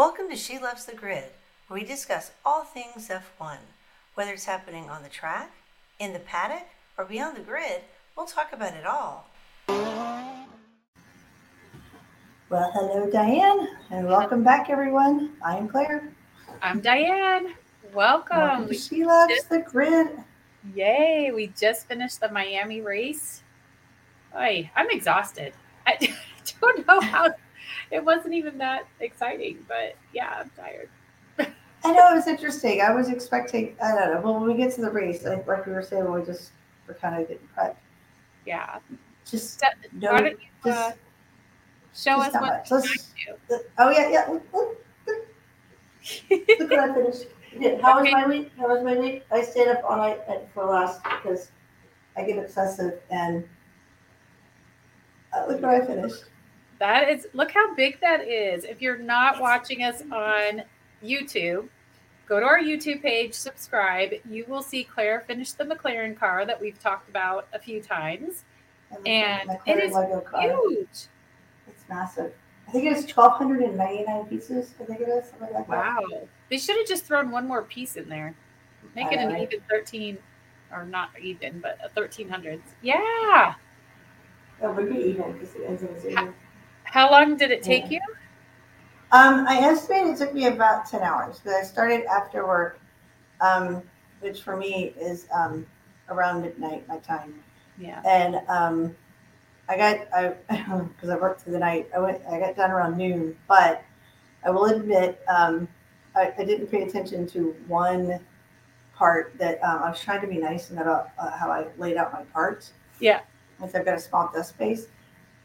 Welcome to She Loves the Grid, where we discuss all things F1. Whether it's happening on the track, in the paddock, or beyond the grid, we'll talk about it all. Well, hello, Dianne, and welcome back, everyone. I'm Claire. I'm Dianne. Welcome. welcome to She Loves just, the Grid. Yay, we just finished the Miami race. Oy, I'm exhausted. I don't know how it wasn't even that exciting, but yeah, I'm tired. I know it was interesting. I was expecting, I don't know, well, when we get to the race, like, like we were saying, we just we're kind of getting prepped. Yeah. Just no, why don't you uh, show us what Let's, Oh yeah, yeah. Look, look, look. look what I finished. How was my week? How was my week? I stayed up all night for last because I get obsessive and uh, look what I finished. That is, look how big that is. If you're not watching us on YouTube, go to our YouTube page, subscribe. You will see Claire finish the McLaren car that we've talked about a few times. And, and it is huge. It's massive. I think it is 1,299 pieces. I think it is. Something like wow. That. They should have just thrown one more piece in there. Make it an even 13, or not even, but a 1300s. Yeah. That would be even because it ends in zero. How long did it take yeah. you? Um, I estimate it took me about 10 hours because I started after work, um, which for me is um, around midnight my time. Yeah. And um, I got, I because I worked through the night, I went, I got done around noon, but I will admit, um, I, I, didn't pay attention to one part that um, I was trying to be nice about uh, how I laid out my parts. Yeah. Because I've got a small desk space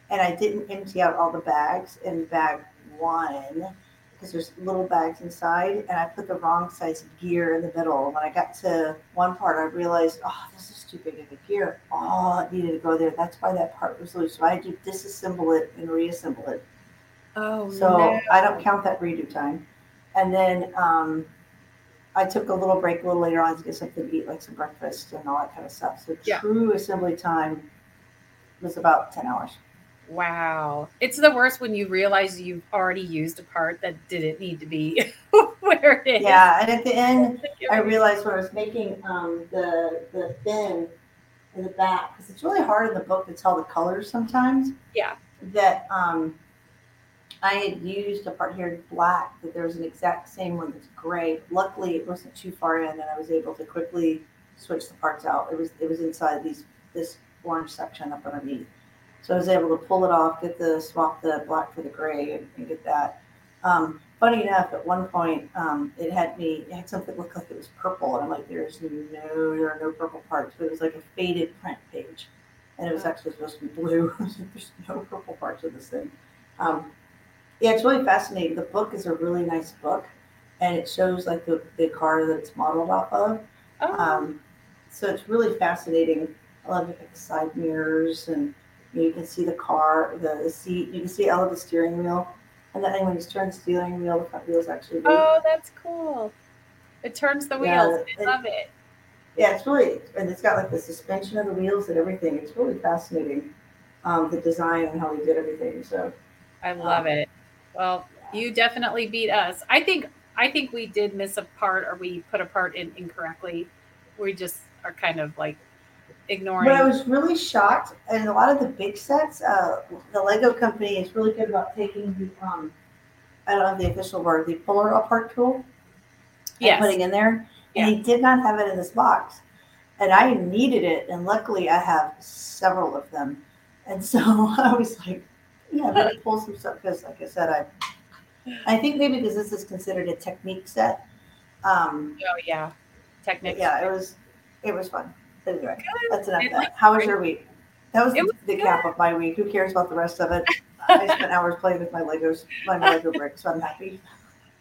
and I didn't empty out all the bags in bag one because there's little bags inside, and I put the wrong size gear in the middle. When I got to one part, I realized, oh, this is too big of a gear. Oh, it needed to go there. That's why that part was loose. So I had to disassemble it and reassemble it. Oh, so no. I don't count that redo time. And then um, I took a little break a little later on to get something to eat, like some breakfast and all that kind of stuff. So yeah. true assembly time was about 10 hours. Wow. It's the worst when you realize you've already used a part that didn't need to be where it is. Yeah, and at the end, I realized when I was making um, the the fin in the back, because it's really hard in the book to tell the colors sometimes. Yeah. That um, I had used a part here in black, that there was an exact same one that's gray. Luckily, it wasn't too far in, and I was able to quickly switch the parts out. It was it was inside these this orange section up underneath. So I was able to pull it off, get the swap the black for the gray, and, and get that. Um, funny enough, at one point, um, it had me it had something that looked like it was purple, and I'm like, "There's no, there are no purple parts." But it was like a faded print page, and it was actually supposed to be blue. There's no purple parts of this thing. Um, yeah, it's really fascinating. The book is a really nice book, and it shows like the, the car that it's modeled off of. Oh. Um, so it's really fascinating. I love like the side mirrors and you can see the car, the, the seat. You can see all of the steering wheel. And then when you turn the steering wheel, the front wheels actually. Move. Oh, that's cool. It turns the wheels. Yeah, I it, love it. Yeah, it's really, and it's got like the suspension of the wheels and everything. It's really fascinating, um, the design and how they did everything. So, I love um, it. Well, you definitely beat us. I think I think we did miss a part, or we put a part in incorrectly. We just are kind of like ignoring. But I was really shocked, and a lot of the big sets, uh, the Lego company is really good about taking the um, I don't know the official word, the puller apart tool, yes. putting in there. Yeah. And he did not have it in this box, and I needed it, and luckily I have several of them, and so I was like, yeah, let me pull some stuff because, like I said, I. I think maybe because this is considered a Technic set. Um, oh yeah, Technic. Yeah, it was. It was fun. Anyway, that's enough. That. How was your week? That was, was the, cap of my week. Who cares about the rest of it? I spent hours playing with my Legos, my Lego bricks, so I'm happy.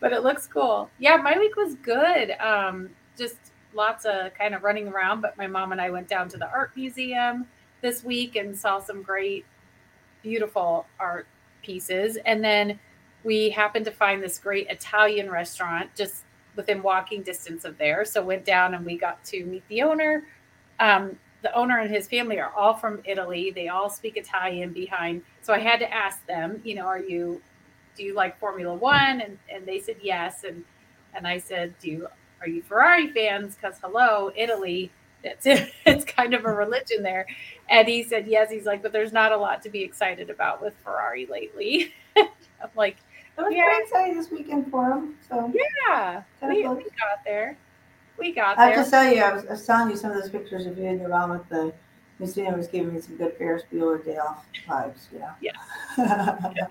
But it looks cool. Yeah, my week was good. Um, just lots of kind of running around. But my mom and I went down to the art museum this week and saw some great, beautiful art pieces. And then we happened to find this great Italian restaurant just within walking distance of there. So went down and we got to meet the owner um, the owner and his family are all from Italy. They all speak Italian behind. So I had to ask them, you know, are you do you like Formula One? And and they said yes. And and I said, do you are you Ferrari fans? Because hello, Italy. It's it's kind of a religion there. And he said yes. He's like, but there's not a lot to be excited about with Ferrari lately. I'm like, It was Yeah. pretty excited this weekend for him. So yeah, we, we got there. We got I have to tell you, I was, I was telling you some of those pictures of you and your mom with the museum was giving me some good Ferris Bueller day off vibes. You know. Yeah.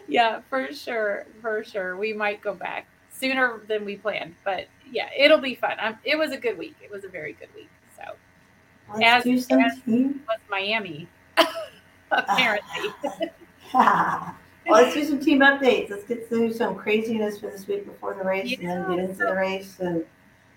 yeah, for sure, for sure. We might go back sooner than we planned, but yeah, it'll be fun. Um, it was a good week. It was a very good week. So Let's As- as- was Miami, apparently. well, let's do some team updates. Let's get through some craziness for this week before the race, and then get into the race. And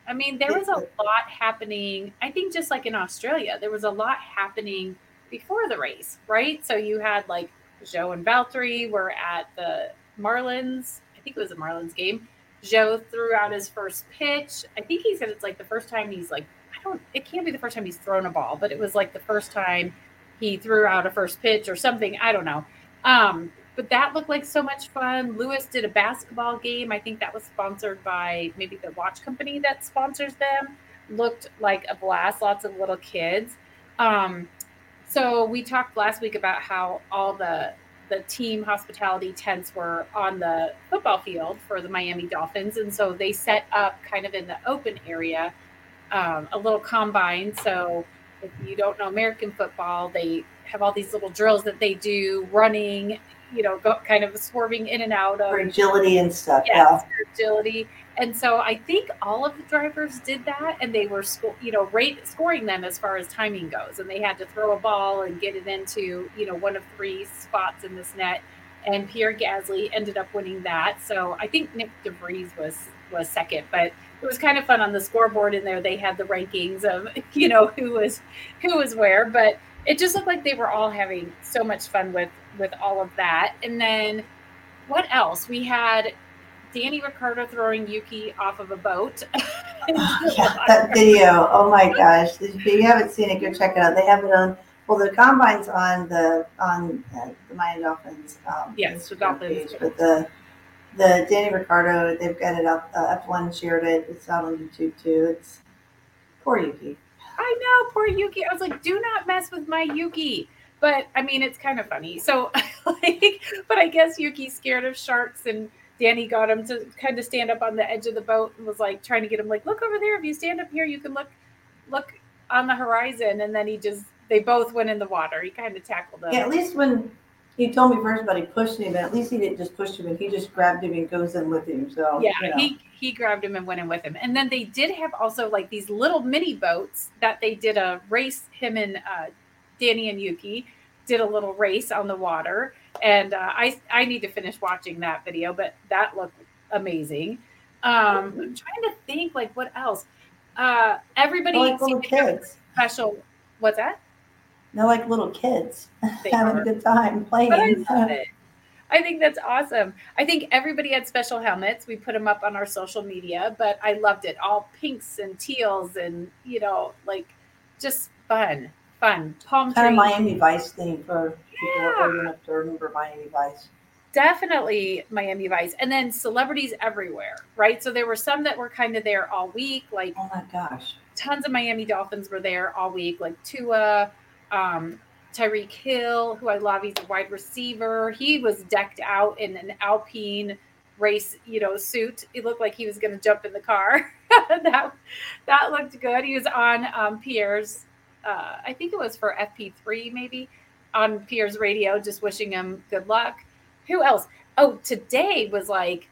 I mean, there was a lot happening. I think just like in Australia, there was a lot happening before the race, right? So you had like Zhou and Valtteri were at the Marlins. I think it was a Marlins game. Zhou threw out his first pitch. I think he said it's like the first time he's like, I don't, it can't be the first time he's thrown a ball, but it was like the first time he threw out a first pitch or something. I don't know. Um, but that looked like so much fun. Lewis did a basketball game. I think that was sponsored by maybe the watch company that sponsors them. Looked like a blast. Lots of little kids. Um, so we talked last week about how all the the team hospitality tents were on the football field for the Miami Dolphins, and so they set up kind of in the open area um, a little combine. So if you don't know American football, they have all these little drills that they do, running, you know, go, kind of swerving in and out of for agility and stuff. yes, for agility. And so I think all of the drivers did that, and they were, sco- you know, rate scoring them as far as timing goes. And they had to throw a ball and get it into, you know, one of three spots in this net. And Pierre Gasly ended up winning that. So I think Nick DeVries was was second, but it was kind of fun on the scoreboard in there. They had the rankings of, you know, who was who was where, but it just looked like they were all having so much fun with with all of that. And then what else? We had Danny Ricciardo throwing Yuki off of a boat. Oh, yeah, that video. Oh my gosh! If you haven't seen it, go check it out. They have it on. Well, the combine's on the on uh, the Miami Dolphins. Um, Yes, the Dolphins. Page, but the the Danny Ricciardo, they've got it up. Uh, F1 shared it. It's out on YouTube too. It's poor Yuki. I know, poor Yuki. I was like, do not mess with my Yuki. But I mean, it's kind of funny. So, like, but I guess Yuki's scared of sharks, and Danny got him to kind of stand up on the edge of the boat and was like trying to get him, like, look over there. If you stand up here, you can look, look on the horizon. And then he just, they both went in the water. He kind of tackled them. Yeah, at least when he told me first about he pushed him, but at least he didn't just push him, and he just grabbed him and goes in with him. So yeah you know. he he grabbed him and went in with him and then they did have also like these little mini boats that they did a race him and uh, danny and yuki did a little race on the water and uh, i i need to finish watching that video but that looked amazing um i'm trying to think like what else uh everybody like little seemed to have kids. special what's that They're like little kids They having are. a good time playing. But I love it. I think that's awesome. I think everybody had special helmets. We put them up on our social media, but I loved it. All pinks and teals and, you know, like just fun, fun. Palm kind of. Miami Vice thing for people Yeah. old enough to remember Miami Vice. Definitely Miami Vice. And then celebrities everywhere, right? So there were some that were kind of there all week, like Oh my gosh. tons of Miami Dolphins were there all week, like Tua, um, Tyreek Hill, who I love. He's a wide receiver. He was decked out in an Alpine race, you know, suit. It looked like he was going to jump in the car. that that looked good. He was on um, Pierre's, uh, I think it was for FP3 maybe, on Pierre's radio, just wishing him good luck. Who else? Oh, today was like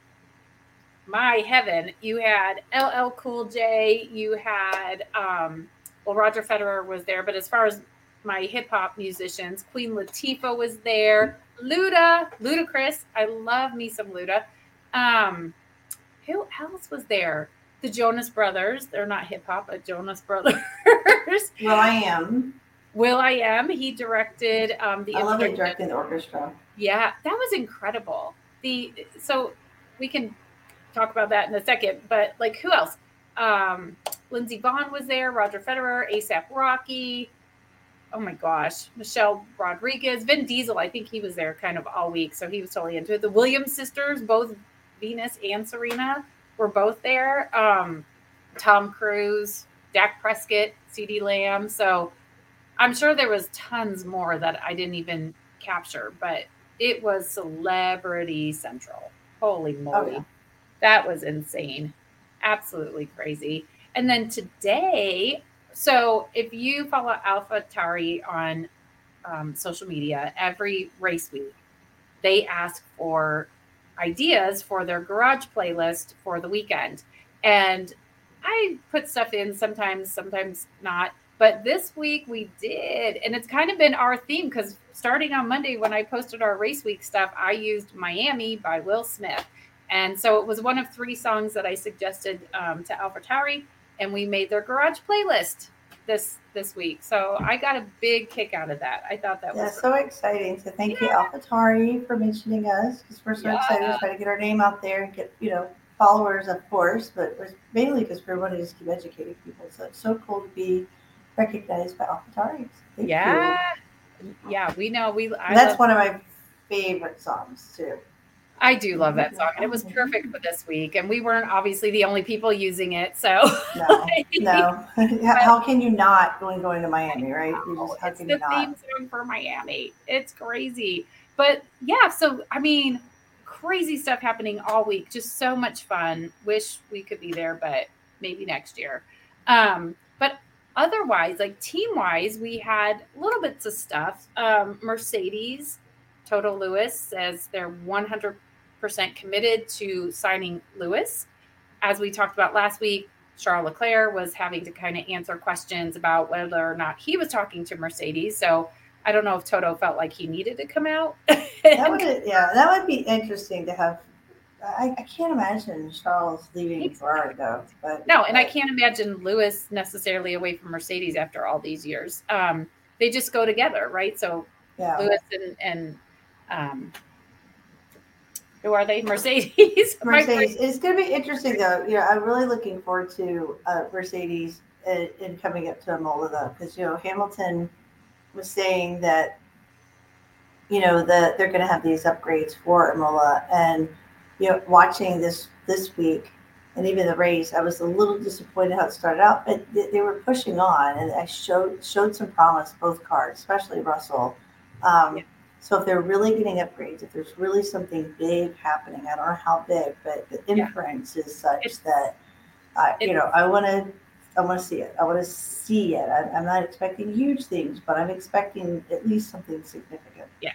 my heaven. You had LL Cool J. You had, um, well, Roger Federer was there, but as far as my hip hop musicians, Queen Latifah was there. Luda, Ludacris. I love me some Luda. Um, who else was there? The Jonas Brothers. They're not hip hop, but Jonas Brothers. Well, I am. Will I Am. He directed um, the. I love it directing the orchestra. yeah, that was incredible. The so we can talk about that in a second, but like who else? Um, Lindsey Vonn was there, Roger Federer, ASAP Rocky. oh my gosh, Michelle Rodriguez, Vin Diesel. I think he was there kind of all week, so he was totally into it. The Williams sisters, both Venus and Serena, were both there. Um, Tom Cruise, Dak Prescott, CeeDee Lamb. So I'm sure there was tons more that I didn't even capture, but it was celebrity central. Holy moly. Oh, yeah. That was insane. Absolutely crazy. And then today, so if you follow AlphaTauri on um, social media, every race week, they ask for ideas for their garage playlist for the weekend. And I put stuff in sometimes, sometimes not. But this week we did. And it's kind of been our theme because starting on Monday, when I posted our race week stuff, I used Miami by Will Smith. And so it was one of three songs that I suggested um, to AlphaTauri, and we made their garage playlist this this week. So I got a big kick out of that. I thought that yeah, was so exciting. So thank yeah. you, AlphaTauri, for mentioning us because we're so yeah. excited to try to get our name out there and get you know followers, of course, but mainly because we want to just keep educating people. So it's so cool to be recognized by AlphaTauri. yeah, you. yeah, we know we. I that's love- one of my favorite songs too. I do love that song, and it was perfect for this week. And we weren't obviously the only people using it, so no, no. how can you not going going to Miami, right? Just, it's the theme song for Miami. It's crazy, but yeah. So I mean, crazy stuff happening all week. Just so much fun. Wish we could be there, but maybe next year. Um, but otherwise, like team wise, we had little bits of stuff. Um, Mercedes. Toto Lewis says they're 100 percent committed to signing Lewis. As we talked about last week, Charles Leclerc was having to kind of answer questions about whether or not he was talking to Mercedes. So I don't know if Toto felt like he needed to come out. that would, yeah, that would be interesting to have. I, I can't imagine Charles leaving Ferrari though. But no, and but. I can't imagine Lewis necessarily away from Mercedes after all these years. Um, they just go together, right? So yeah. Lewis and, and um, who are they? Mercedes. Mercedes. it's going to be interesting though. You know, I'm really looking forward to uh, Mercedes in, in, coming up to Imola though, because you know Hamilton was saying that you know that they're going to have these upgrades for Imola, and you know, watching this this week and even the race, I was a little disappointed how it started out, but they, they were pushing on, and I showed showed some promise both cars, especially Russell. Um, yeah so if they're really getting upgrades, if there's really something big happening, I don't know how big, but the inference yeah. is such it's, that, uh, you know, I want to, I want to see it. I want to see it. I, I'm not expecting huge things, but I'm expecting at least something significant. Yeah.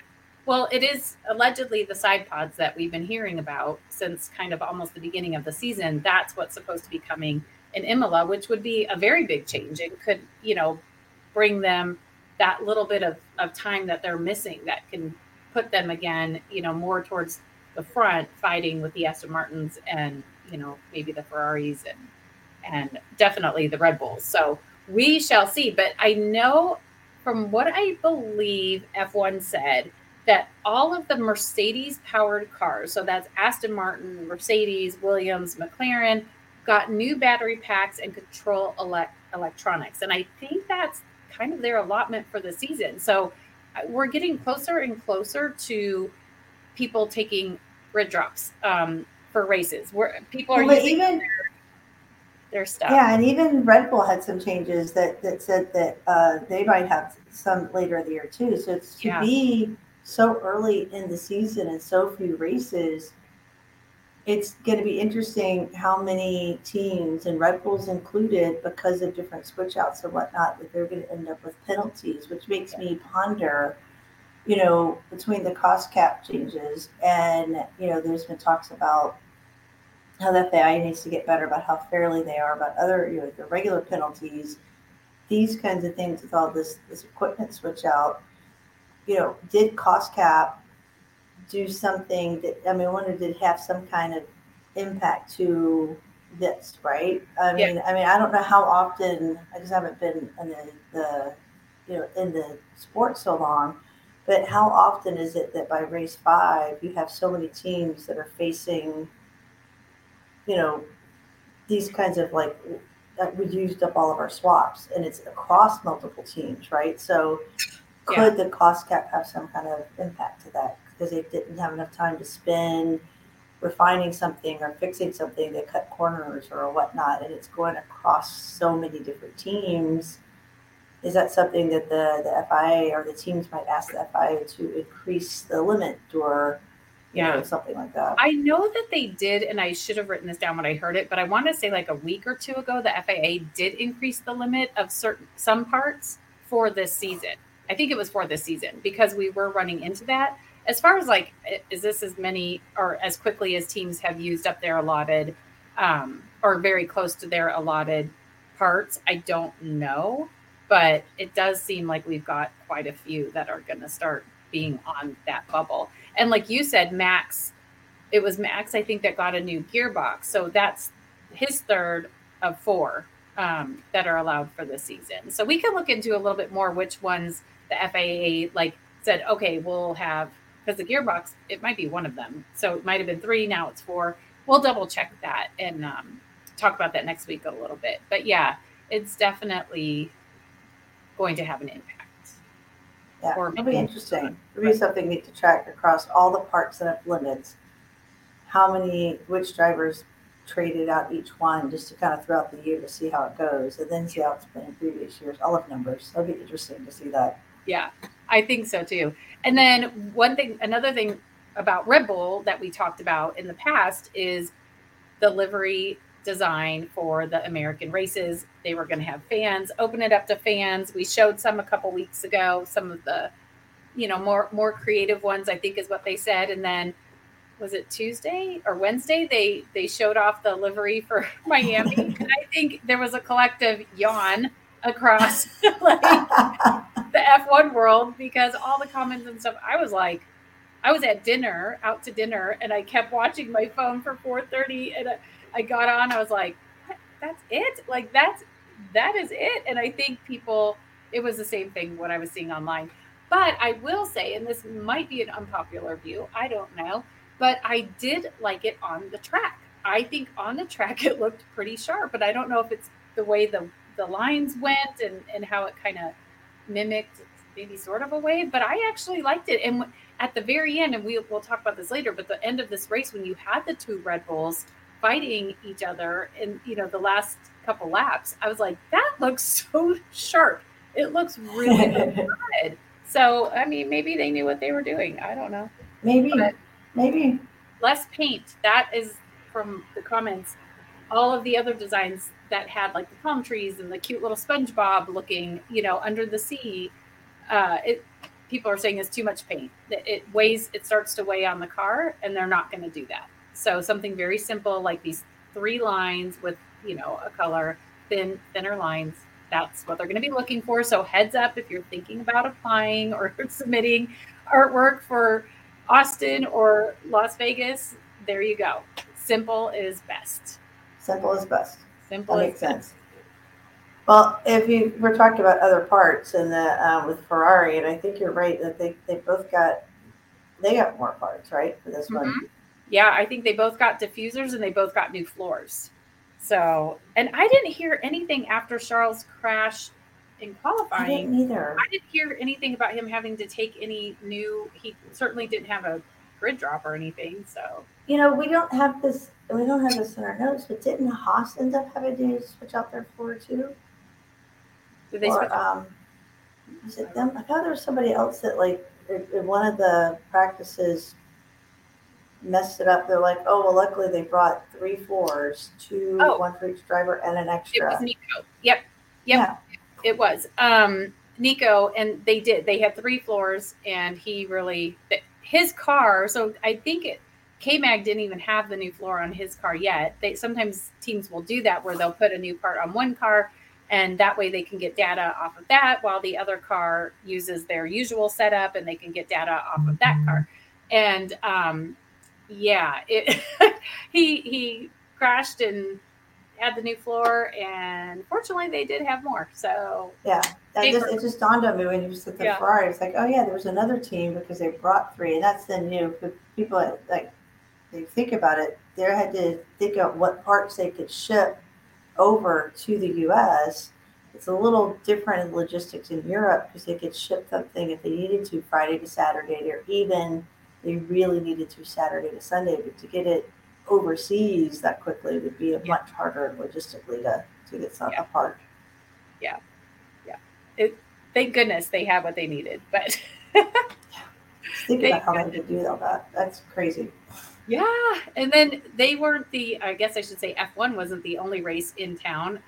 Well, it is allegedly the side pods that we've been hearing about since kind of almost the beginning of the season. That's what's supposed to be coming in Imola, which would be a very big change and could, you know, bring them that little bit of, of time that they're missing that can put them again, you know, more towards the front fighting with the Aston Martins and, you know, maybe the Ferraris and and definitely the Red Bulls. So we shall see. But I know from what I believe F1 said that all of the Mercedes powered cars, so that's Aston Martin, Mercedes, Williams, McLaren, got new battery packs and control elect- electronics. And I think that's kind of their allotment for the season. So uh, we're getting closer and closer to people taking grid drops um, for races. Where people are well, using even, their, their, stuff. Yeah, and even Red Bull had some changes that that said that uh, they might have some later in the year too. So it's to yeah. be so early in the season and so few races it's going to be interesting how many teams and Red Bulls included because of different switch outs and whatnot that they're going to end up with penalties, which makes me ponder, you know, between the cost cap changes and, you know, there's been talks about how the FIA needs to get better about how fairly they are about other, you know, the regular penalties, these kinds of things with all this this equipment switch out. You know, did cost cap do something that I mean, I wanted to have some kind of impact to this, right? I mean, yeah. I mean, I don't know how often I just haven't been in the, the you know in the sport so long, but how often is it that by race five you have so many teams that are facing, you know, these kinds of like we used up all of our swaps, and it's across multiple teams, right? So could Yeah. the cost cap have some kind of impact to that because they didn't have enough time to spend refining something or fixing something they cut corners or whatnot, and it's going across so many different teams? Is that something that the, the FIA or the teams might ask the FIA to increase the limit or you know, Yeah. something like that? I know that they did, and I should have written this down when I heard it, but I want to say like a week or two ago, the FAA did increase the limit of certain some parts for this season. I think it was for this season because we were running into that. As far as like, is this as many or as quickly as teams have used up their allotted, um, or very close to their allotted parts? I don't know, but it does seem like we've got quite a few that are going to start being on that bubble. And like you said, Max, it was Max, I think, that got a new gearbox. So that's his third of four um, that are allowed for this season. So we can look into a little bit more which ones the FAA like said, okay, we'll have because the gearbox, it might be one of them. So it might have been three, now it's four. We'll double check that and um, talk about that next week a little bit. But yeah, it's definitely going to have an impact. Yeah, or it'll be interesting. It'll be something neat to track across all the parts and have limits. How many, which drivers traded out each one just to kind of throughout the year to see how it goes and then see how it's been in previous years. I'll have numbers. It'll be interesting to see that. Yeah, I think so too. And then one thing, another thing about Red Bull that we talked about in the past is the livery design for the American races. They were going to have fans, open it up to fans. We showed some a couple weeks ago, some of the, you know, more more creative ones. I think is what they said. And then was it Tuesday or Wednesday? They they showed off the livery for Miami, and I think there was a collective yawn across like the F1 world because all the comments and stuff, I was like, I was at dinner, out to dinner, and I kept watching my phone for 4:30, and I, got on. I was like, what? "That's it? Like that's that is it?" And I think people, it was the same thing what I was seeing online. But I will say, and this might be an unpopular view, I don't know, but I did like it on the track. I think on the track it looked pretty sharp, but I don't know if it's the way the the lines went and and how it kind of mimicked maybe sort of a way, but I actually liked it. And at the very end, and we, we'll talk about this later, but the end of this race, when you had the two Red Bulls fighting each other in, you know, the last couple laps, I was like, that looks so sharp. It looks really good. So, I mean, maybe they knew what they were doing. I don't know. maybe, But- maybe. Less paint. That is from the comments. All of the other designs that had like the palm trees and the cute little SpongeBob looking, you know, under the sea. Uh, it people are saying it's too much paint. That it weighs, it starts to weigh on the car, and they're not going to do that. So something very simple like these three lines with you know a color, thin thinner lines. That's what they're going to be looking for. So heads up if you're thinking about applying or submitting artwork for Austin or Las Vegas. There you go. Simple is best. Simple is best. Simple That makes sense. Well, if you we're talking about other parts and the um, with Ferrari, and I think you're right that they they both got they got more parts right for this one. Mhm. Yeah, I think they both got diffusers and they both got new floors. So, and I didn't hear anything after Charles' crash in qualifying. I didn't either. I didn't hear anything about him having to take any new. He certainly didn't have a grid drop or anything. So, You know, we don't have this. We don't have this in our notes, but didn't Haas end up having to switch out their floor too? did they or switch? um, was it them? I thought there was somebody else that like in in one of the practices messed it up. They're like, oh well, luckily they brought three floors, two, Oh. one for each driver, and an It extra. was Nico. Yep. Yep. It was. Um, Nico, and they did. They had three floors, and he really his car. So I think it K Mag didn't even have the new floor on his car yet. They sometimes teams will do that where they'll put a new part on one car, and that way they can get data off of that, while the other car uses their usual setup, and they can get data off of that car. And um, yeah, it he he crashed and had the new floor, and fortunately they did have more. So Yeah, that just, it just dawned on me when you said the Yeah. Ferrari. It's like, oh yeah, there was another team because they brought three, and that's the new. People like they think about it. They had to think of what parts they could ship over to the US, it's a little different in logistics in Europe because they could ship something if they needed to Friday to Saturday, or even they really needed to Saturday to Sunday. But to get it overseas that quickly would be Yeah. much harder logistically to, to get some Yeah. apart. Thank goodness they had what they needed. But Think about how they could do all that. That's crazy. Yeah, and then they weren't the. I guess I should say F1 wasn't the only race in town.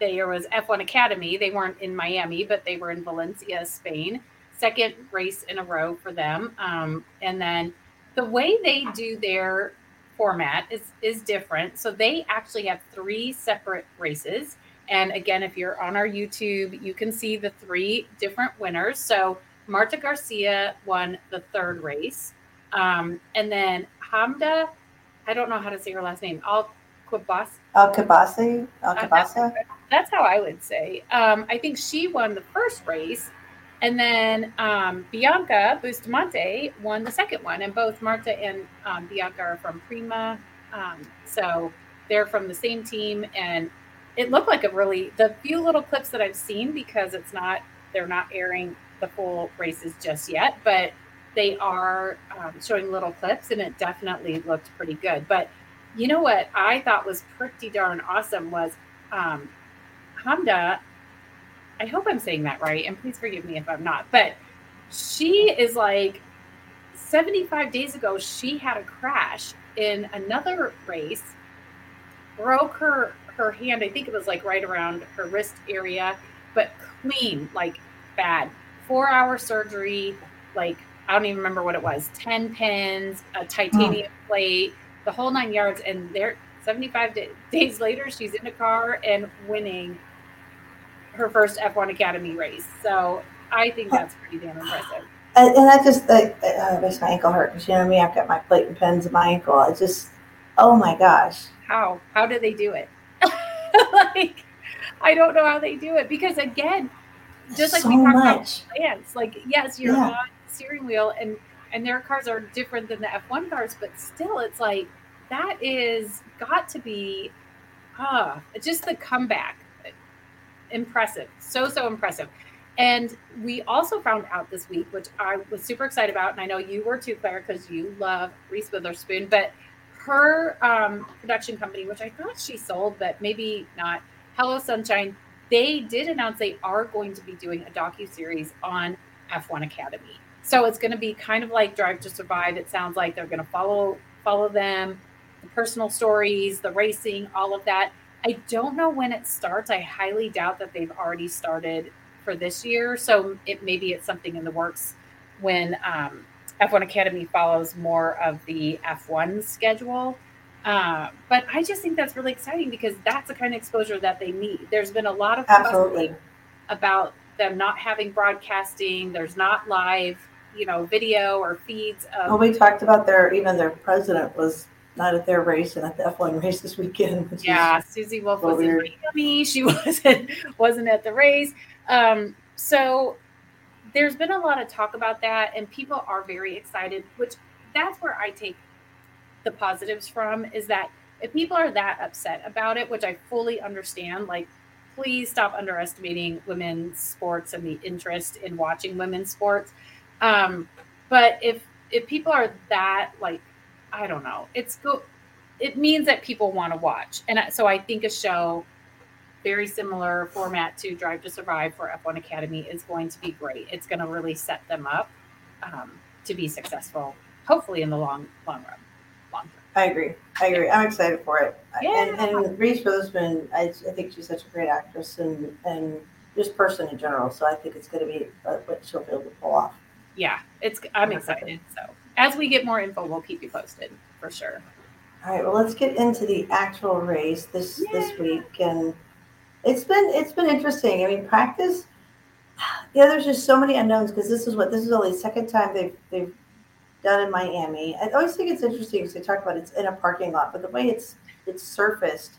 There was F1 Academy. They weren't in Miami, but they were in Valencia, Spain. Second race in a row for them. Um, and then the way they do their format is is different. So they actually have three separate races. And again, if you're on our YouTube, you can see the three different winners. So Marta Garcia won the third race. Um, and then Hamda, I don't know how to say her last name, Al Quabas. Al Kabasi, Al Uh, that's, Kabasa. that's how I would say. Um, I think she won the first race. And then um, Bianca Bustamante won the second one. And both Marta and um, Bianca are from Prema. Um, so they're from the same team. And it looked like a really, the few little clips that I've seen, because it's not, they're not airing the full races just yet, but they are um, showing little clips and it definitely looked pretty good. But you know what I thought was pretty darn awesome was um, Hamda. I hope I'm saying that right, and please forgive me if I'm not. But she is like 75 days ago, she had a crash in another race, broke her her hand. I think it was like right around her wrist area, but clean, like bad. Four hour surgery, like I don't even remember what it was 10 pins, a titanium plate, the whole nine yards. And there, 75 da- days later, she's in a car and winning her first F1 Academy race. So I think that's pretty damn impressive. And, and that just like, uh, makes my ankle hurt because you know me, I've got my plate and pins in my ankle. I just, oh my gosh. How? How do they do it? like, I don't know how they do it because again, just like so we talked about much. plants, like yes, you're Yeah. on steering wheel and and their cars are different than the F1 cars, but still it's like that is got to be ah just the comeback. Impressive. So so impressive. And we also found out this week, which I was super excited about, and I know you were too, Claire, because you love Reese Witherspoon, but her um, production company, which I thought she sold, but maybe not, Hello Sunshine, they did announce they are going to be doing a docu series on F1 Academy. So it's going to be kind of like Drive to Survive. It sounds like they're going to follow follow them, the personal stories, the racing, all of that. I don't know when it starts. I highly doubt that they've already started for this year. So it maybe it's something in the works when um, F1 Academy follows more of the F1 schedule. Uh, but I just think that's really exciting because that's the kind of exposure that they need. There's been a lot of Absolutely. about them not having broadcasting. There's not live, you know, video or feeds of. Well, we talked about their, even their president was not at their race and at the F1 race this weekend. Yeah, Susie Wolff so was in. Miami. She wasn't wasn't at the race. Um, so there's been a lot of talk about that, and people are very excited. Which that's where I take the positives from is that if people are that upset about it, which I fully understand, like please stop underestimating women's sports and the interest in watching women's sports. Um, but if if people are that like, I don't know, it's go. It means that people want to watch, and so I think a show very similar format to Drive to Survive for F1 Academy is going to be great. It's going to really set them up um, to be successful, hopefully in the long long run. Long term. I agree. I agree. I'm excited for it. Yeah. And, and Reese Witherspoon, I, I think she's such a great actress and, and just person in general. So I think it's going to be uh, what she'll be able to pull off. Yeah, it's. I'm excited. So as we get more info, we'll keep you posted for sure. All right. Well, let's get into the actual race this this week, and it's been it's been interesting. I mean, practice. Yeah, there's just so many unknowns because this is what this is only the second time they've they've done in Miami. I always think it's interesting because they talk about it's in a parking lot, but the way it's it's surfaced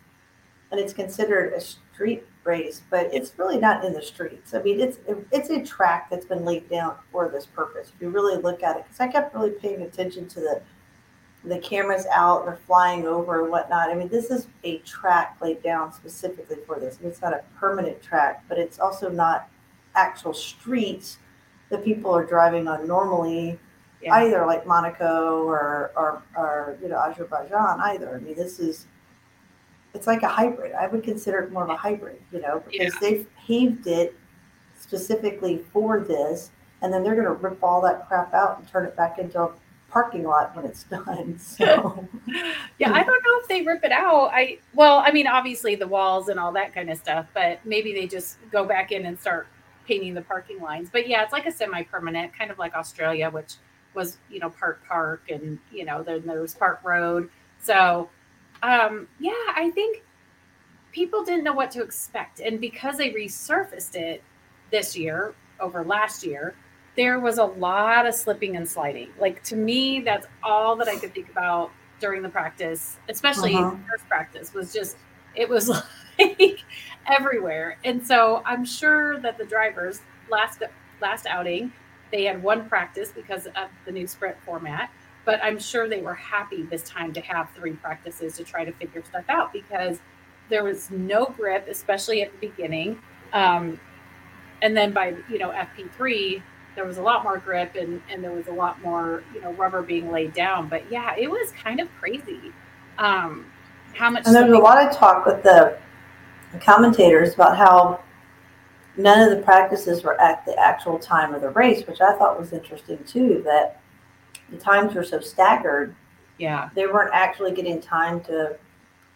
and it's considered a street race, but it's really not in the streets. I mean, it's it's a track that's been laid down for this purpose. If you really look at it, because I kept really paying attention to the the cameras out, they're flying over and whatnot. I mean, this is a track laid down specifically for this. It's not a permanent track, but it's also not actual streets that people are driving on normally Yeah. either, like Monaco or, or, or, you know, Azerbaijan either. I mean, this is, it's like a hybrid. I would consider it more of a hybrid, you know, because Yeah. they've paved it specifically for this, and then they're going to rip all that crap out and turn it back into a parking lot when it's done. So, Yeah, I don't know if they rip it out. I well, I mean, obviously the walls and all that kind of stuff, but maybe they just go back in and start painting the parking lines. But yeah, it's like a semi-permanent, kind of like Australia, which was you know part park and you know then there was Park Road. So um, yeah, I think people didn't know what to expect, and because they resurfaced it this year over last year, there was a lot of slipping and sliding. Like to me, that's all that I could think about during the practice, especially Uh-huh. the first practice, was just it was like everywhere. And so I'm sure that the drivers last last outing, they had one practice because of the new sprint format. But I'm sure they were happy this time to have three practices to try to figure stuff out because there was no grip, especially at the beginning. Um, and then by you know FP3, there was a lot more grip and and there was a lot more you know rubber being laid down. But yeah, it was kind of crazy. Um, how much? and there was a lot of talk with the commentators about how none of the practices were at the actual time of the race, which I thought was interesting too, that the times were so staggered Yeah, they weren't actually getting time to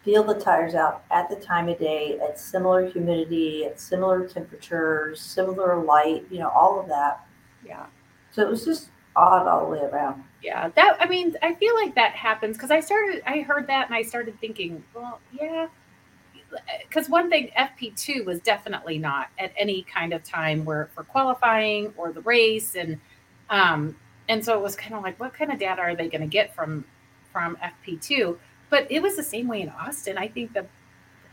feel the tires out at the time of day at similar humidity at similar temperatures similar light you know all of that. Yeah. so it was just odd all the way around. Yeah, that I mean, I feel like that happens because I started, I heard that and I started thinking, well, yeah, because one thing FP2 was definitely not at any kind of time where for qualifying or the race, and um, and so it was kind of like, what kind of data are they going to get from from FP2? But it was the same way in Austin. I think the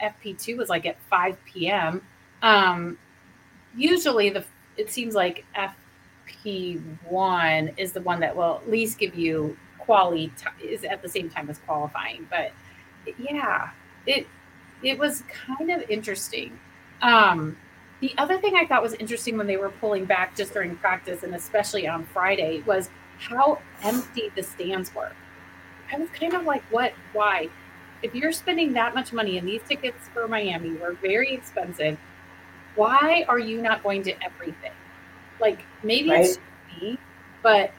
FP2 was like at 5 p.m. Um, usually the it seems like FP1 is the one that will at least give you quality t- is at the same time as qualifying. But yeah, it it was kind of interesting. Um, the other thing I thought was interesting when they were pulling back just during practice and especially on Friday was how empty the stands were. I was kind of like, what? Why? If you're spending that much money and these tickets for Miami were very expensive, why are you not going to everything? Like maybe it's me, but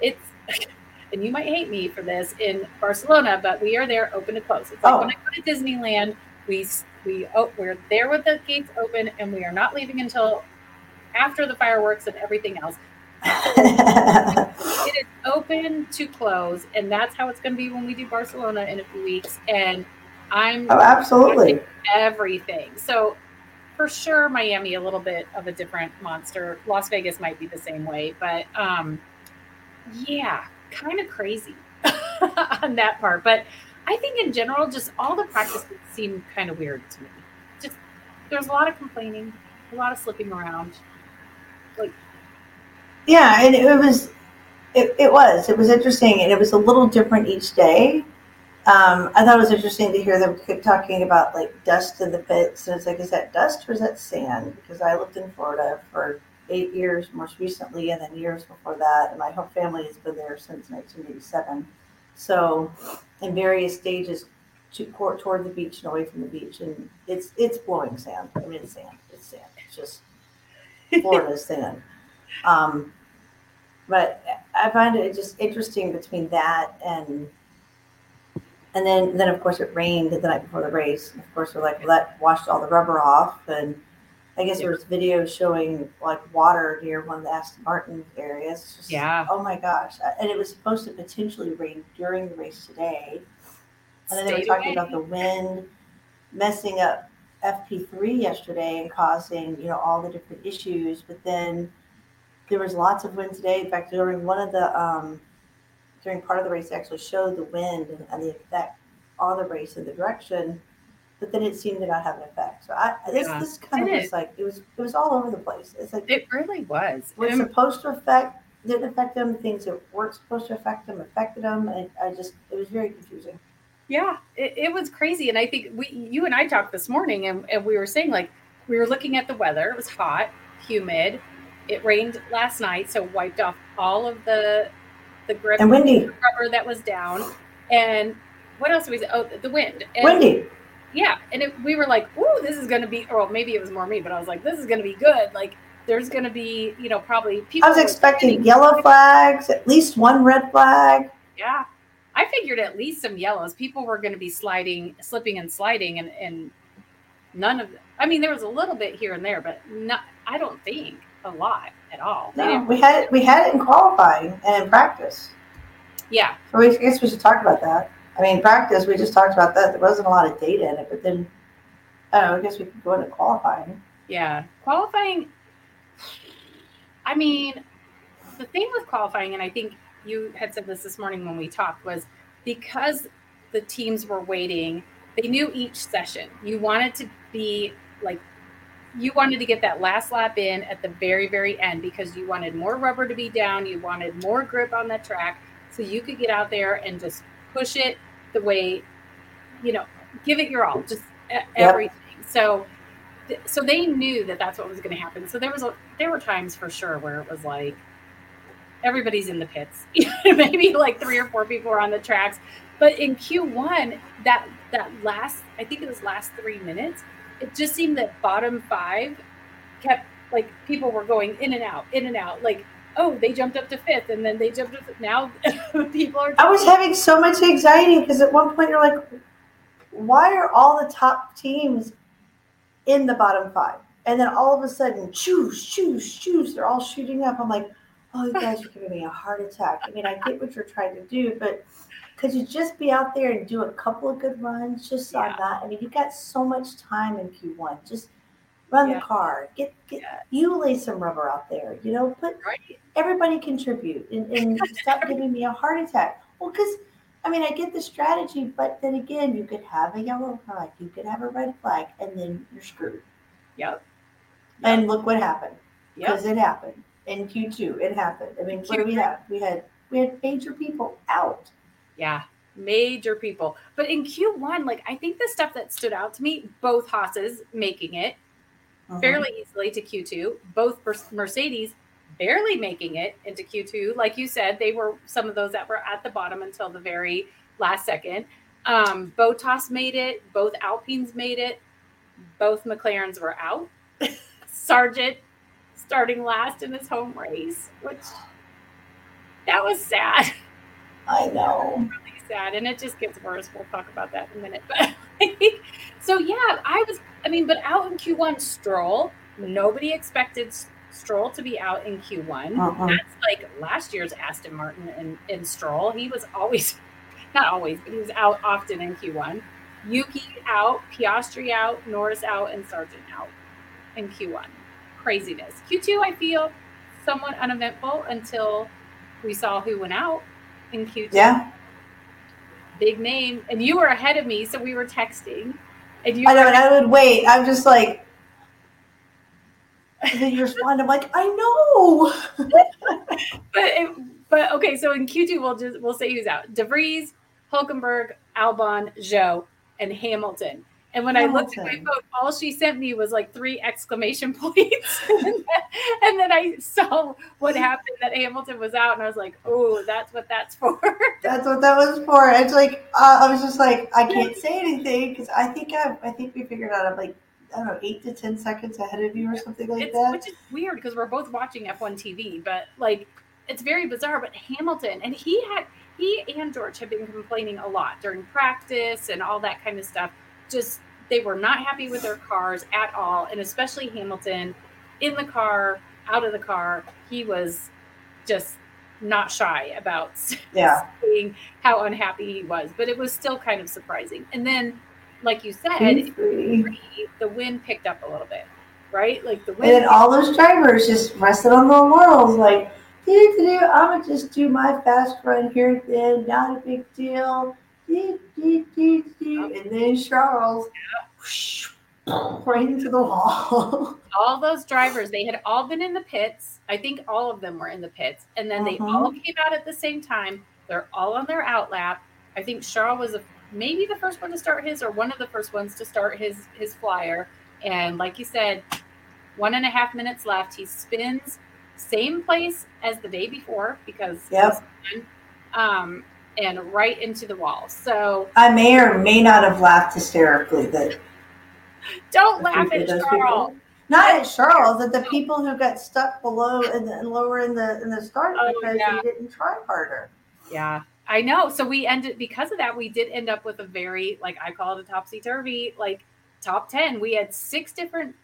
it's and you might hate me for this in Barcelona, but we are there open to close. It's like Oh. when I go to Disneyland, we we oh, we're there with the gates open, and we are not leaving until after the fireworks and everything else. It is open to close, and that's how it's going to be when we do Barcelona in a few weeks. And I'm oh absolutely everything. So for sure, Miami a little bit of a different monster. Las Vegas might be the same way, but um, yeah, kind of crazy on that part. But I think in general, just all the practices seem kind of weird to me. Just there's a lot of complaining, a lot of slipping around. Like, yeah and it was it, it was it was interesting and it was a little different each day um, I thought it was interesting to hear them keep talking about like dust in the pits. And it's like, is that dust or is that sand? Because I lived in Florida for eight years, most recently, and then years before that. And my whole family has been there since 1987. So, in various stages to court toward the beach and away from the beach, and it's it's blowing sand. I mean, it's sand. It's sand. It's just Florida's sand. Um, but I find it just interesting between that and and then then of course it rained the night before the race. Of course we're like, well, that washed all the rubber off, and I guess there was videos showing like water near one of the Aston Martin areas. Just, Yeah. Oh my gosh! And it was supposed to potentially rain during the race today. And then they were talking away. about the wind messing up FP3 yesterday and causing, you know, all the different issues. But then there was lots of wind today. In fact, during one of the, um, during part of the race, they actually showed the wind and, and the effect on the race and the direction. But then it seemed to not have an effect. So I, this, Yeah. this kind of And was like, it was, it was all over the place. It's like, It really was. was Um, supposed to affect didn't affect them. Things that weren't supposed to affect them affected them. And I just, it was very confusing. Yeah, it, it was crazy. And I think we, you and I talked this morning and, and we were saying like, we were looking at the weather. It was hot, humid. It rained last night, so wiped off all of the the grip And windy, rubber that was down. And what else was it? Oh, the wind. And, windy. Yeah, and it, we were like, "Ooh, this is going to be." Or maybe it was more me, but I was like, "This is going to be good." Like, there's going to be, you know, probably people. I was expecting yellow flags, at least one red flag. Yeah, I figured at least some yellows. People were going to be sliding, slipping, and sliding, and and none of. I mean, there was a little bit here and there, but not. I don't think a lot at all. No, we had it. We had it in qualifying and in practice. yeah, So we, I guess we should talk about that. I mean, practice. We just talked about that. There wasn't a lot of data in it, but then I don't know. I guess we could go into qualifying. Yeah, qualifying. I mean, the thing with qualifying, and I think you had said this this morning when we talked, was because the teams were waiting, they knew each session. You wanted to be like, you wanted to get that last lap in at the very, very end because you wanted more rubber to be down, you wanted more grip on the track, so you could get out there and just push it the way, you know, give it your all, just everything. So so they knew that that's what was going to happen. So there was a, there were times for sure where it was like everybody's in the pits. Maybe like three or four people were on the tracks. But in Q1, that that last I think it was last three minutes, it just seemed that bottom five kept like people were going in and out, in and out. Like oh, they jumped up to fifth, and then they jumped up. To, now people are. I was having so much anxiety because at one point you're like, why are all the top teams in the bottom five? And then all of a sudden, choose, choose, choose, they're all shooting up. I'm like, oh, you guys are giving me a heart attack. I mean, I get what you're trying to do, but could you just be out there and do a couple of good runs just Yeah. on that? I mean, you got so much time in Q1. Just run Yeah. the car, get get Yeah. you lay some rubber out there. You know, put right. everybody contribute and, and stop giving me a heart attack. Well, because I mean, I get the strategy, but then again, you could have a yellow flag, you could have a red flag, and then you're screwed. Yep. And look what happened Yep. because it happened in Q2. It happened. I mean, what do we have? We had we had major people out. Yeah, major people. But in Q1, like I think the stuff that stood out to me, both Haas's making it Mhm. fairly easily to Q2, both Mercedes barely making it into Q2. Like you said, they were some of those that were at the bottom until the very last second. Um, Bottas made it, both Alpines made it, both McLarens were out. Sargeant starting last in his home race, which that was sad. I know. really sad and it just gets worse we'll talk about that in a minute but so yeah i was i mean but out in q1 stroll nobody expected stroll to be out in q1 Uh-uh. that's like last year's aston martin and, and stroll. He was always not always but he was out often in q1 yuki out piastri out norris out and sargent out in q1 craziness. Q2 i feel somewhat uneventful until we saw who went out in q2 Yeah, big name, and you were ahead of me, so we were texting, and you. I know. And I would wait. I'm just like. And then you respond. I'm like, I know. but it, but okay, so in Q two, we'll just we'll say who's out: de Vries, Hulkenberg, Albon, Zhou, and Hamilton. And when I looked at my phone, all she sent me was like three exclamation points, and, then, and then I saw what happened that Hamilton was out, and I was like, "Oh, that's what that's for." That's what that was for. It's like uh, I was just like I can't say anything because I think I, I think we figured out I'm like I don't know eight to ten seconds ahead of you or something like it's that. which is weird because we're both watching F1 TV, but like it's very bizarre. But Hamilton and he had he and George had been complaining a lot during practice and all that kind of stuff. Just they were not happy with their cars at all, and especially Hamilton in the car, out of the car. He was just not shy about Yeah. saying how unhappy he was, but it was still kind of surprising. And then, like you said, Q3. the wind picked up a little bit, right? Like the And wind. then all those drivers just rested on their laurels, like. I'm gonna just do my fast run here at the not a big deal. And then Charles, right into the wall. all those drivers, they had all been in the pits. I think all of them were in the pits. And then they all came out at the same time. They're all on their out lap. I think Charles was a, maybe the first one to start his or one of the first ones to start his his flyer. And like you said, one and a half minutes left. He spins same place as the day before because Yep. um and right into the wall. So I may or may not have laughed hysterically that don't the laugh at Charles. people- Not at Charles, at the people who got stuck below and then lower in the in the start Oh, because yeah. they didn't try harder. Yeah, I know. So we ended because of that. We did end up with a very like I call it a topsy turvy like top ten. We had six different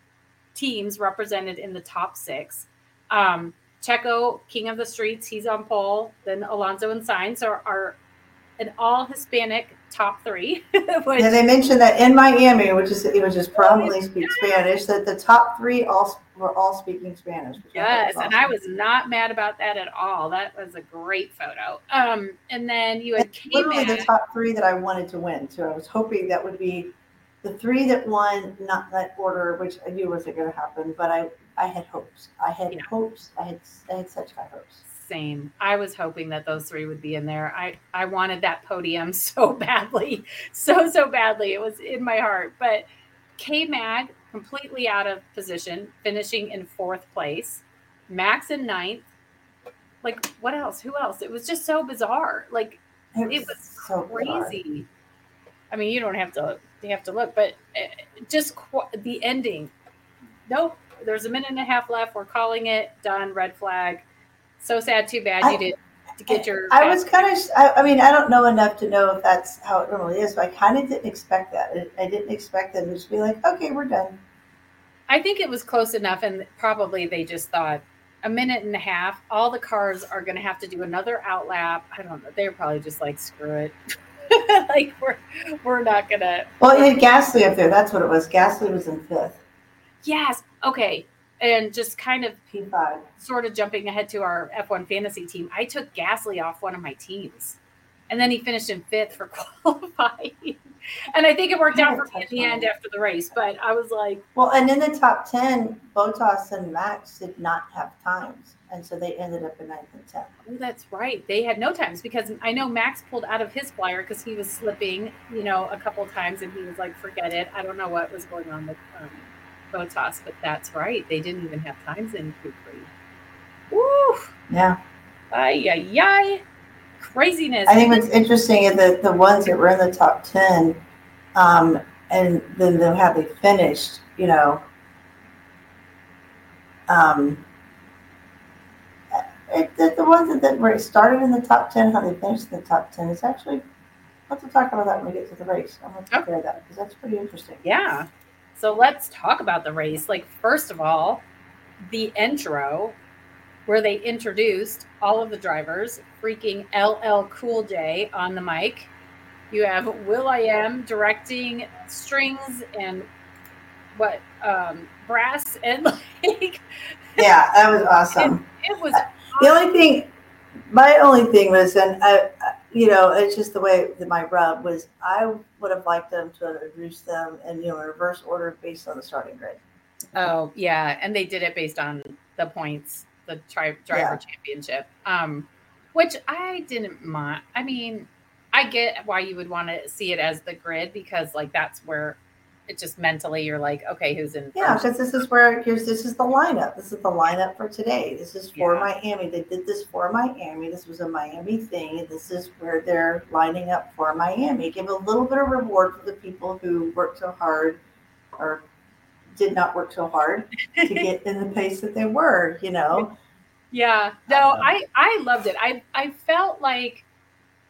teams represented in the top six. Um, Checo, King of the Streets, he's on pole. Then Alonso and Sainz are, are an all Hispanic top three. which, Yeah, they mentioned that in Miami, which is which is predominantly speak Spanish, that the top three all were all speaking Spanish. which I Yes, and I was not mad about that at all. That was a great photo. Um, and then you had literally the top three that I wanted to win. So I was hoping that would be the three that won, not that order, which I knew wasn't going to happen. But I, I had hopes. I had Yeah. hopes. I had, I had such high hopes. Same. I was hoping that those three would be in there. I I wanted that podium so badly, so so badly. It was in my heart. But K Mag completely out of position, finishing in fourth place. Max in ninth. Like what else? Who else? It was just so bizarre. Like it was so bizarre. crazy. I mean, you don't have to you have to look, but uh, just qu- the ending. Nope. There's a minute and a half left. We're calling it done. Red flag. So sad. Too bad I- you did to get your. I was kind of, I, I mean, I don't know enough to know if that's how it normally is, but I kind of didn't expect that. I- I didn't expect them to just be like, okay, we're done. I think it was close enough, and probably they just thought a minute and a half. All the cars are going to have to do another out lap. I don't know. They're probably just like screw it. like we're we're not gonna. Well, it had Gasly up there. That's what it was. Gasly was in fifth, Yes. Okay. And just kind of P5. sort of jumping ahead to our F1 fantasy team, I took Gasly off one of my teams. And then he finished in fifth for qualifying. And I think it worked out for me in the end after the race. But I was like, Well, and in the top 10, Bottas and Max did not have times. And so they ended up in ninth and 10th. oh, that's right. They had no times because I know Max pulled out of his flyer because he was slipping, you know, a couple times and he was like, forget it. I don't know what was going on with um, Bottas, but that's right. They didn't even have times in Q3. Woo! Yeah. Ay, ay, ay. Craziness. I think what's interesting is that the ones that were in the top 10, um, and then the, how they finished, you know, um, it, the, the ones that, that were started in the top 10, how they finished in the top 10 is actually, we'll have to talk about that when we get to the race. I'm going to compare that because that's pretty interesting. Yeah. So let's talk about the race. Like, first of all, the intro where they introduced all of the drivers, freaking LL Cool J on the mic. You have will.i.am directing strings and what um brass and like Yeah, that was awesome. it was The only thing, my only thing was, and I, I- you know, it's just the way that my rub was. I would have liked them to have introduced them in you know reverse order based on the starting grid. Oh yeah, and they did it based on the points, the tri- driver championship, um, which I didn't mind. I mean, I get why you would want to see it as the grid because like that's where it just mentally you're like, okay, who's in? Yeah, because this is where here's this is the lineup. This is the lineup for today. This is for Yeah. Miami. They did this for Miami. This was a Miami thing. This is where they're lining up for Miami. Give a little bit of reward for the people who worked so hard or did not work so hard to get in the pace that they were. You know. Yeah, no, Um, I I loved it. I I felt like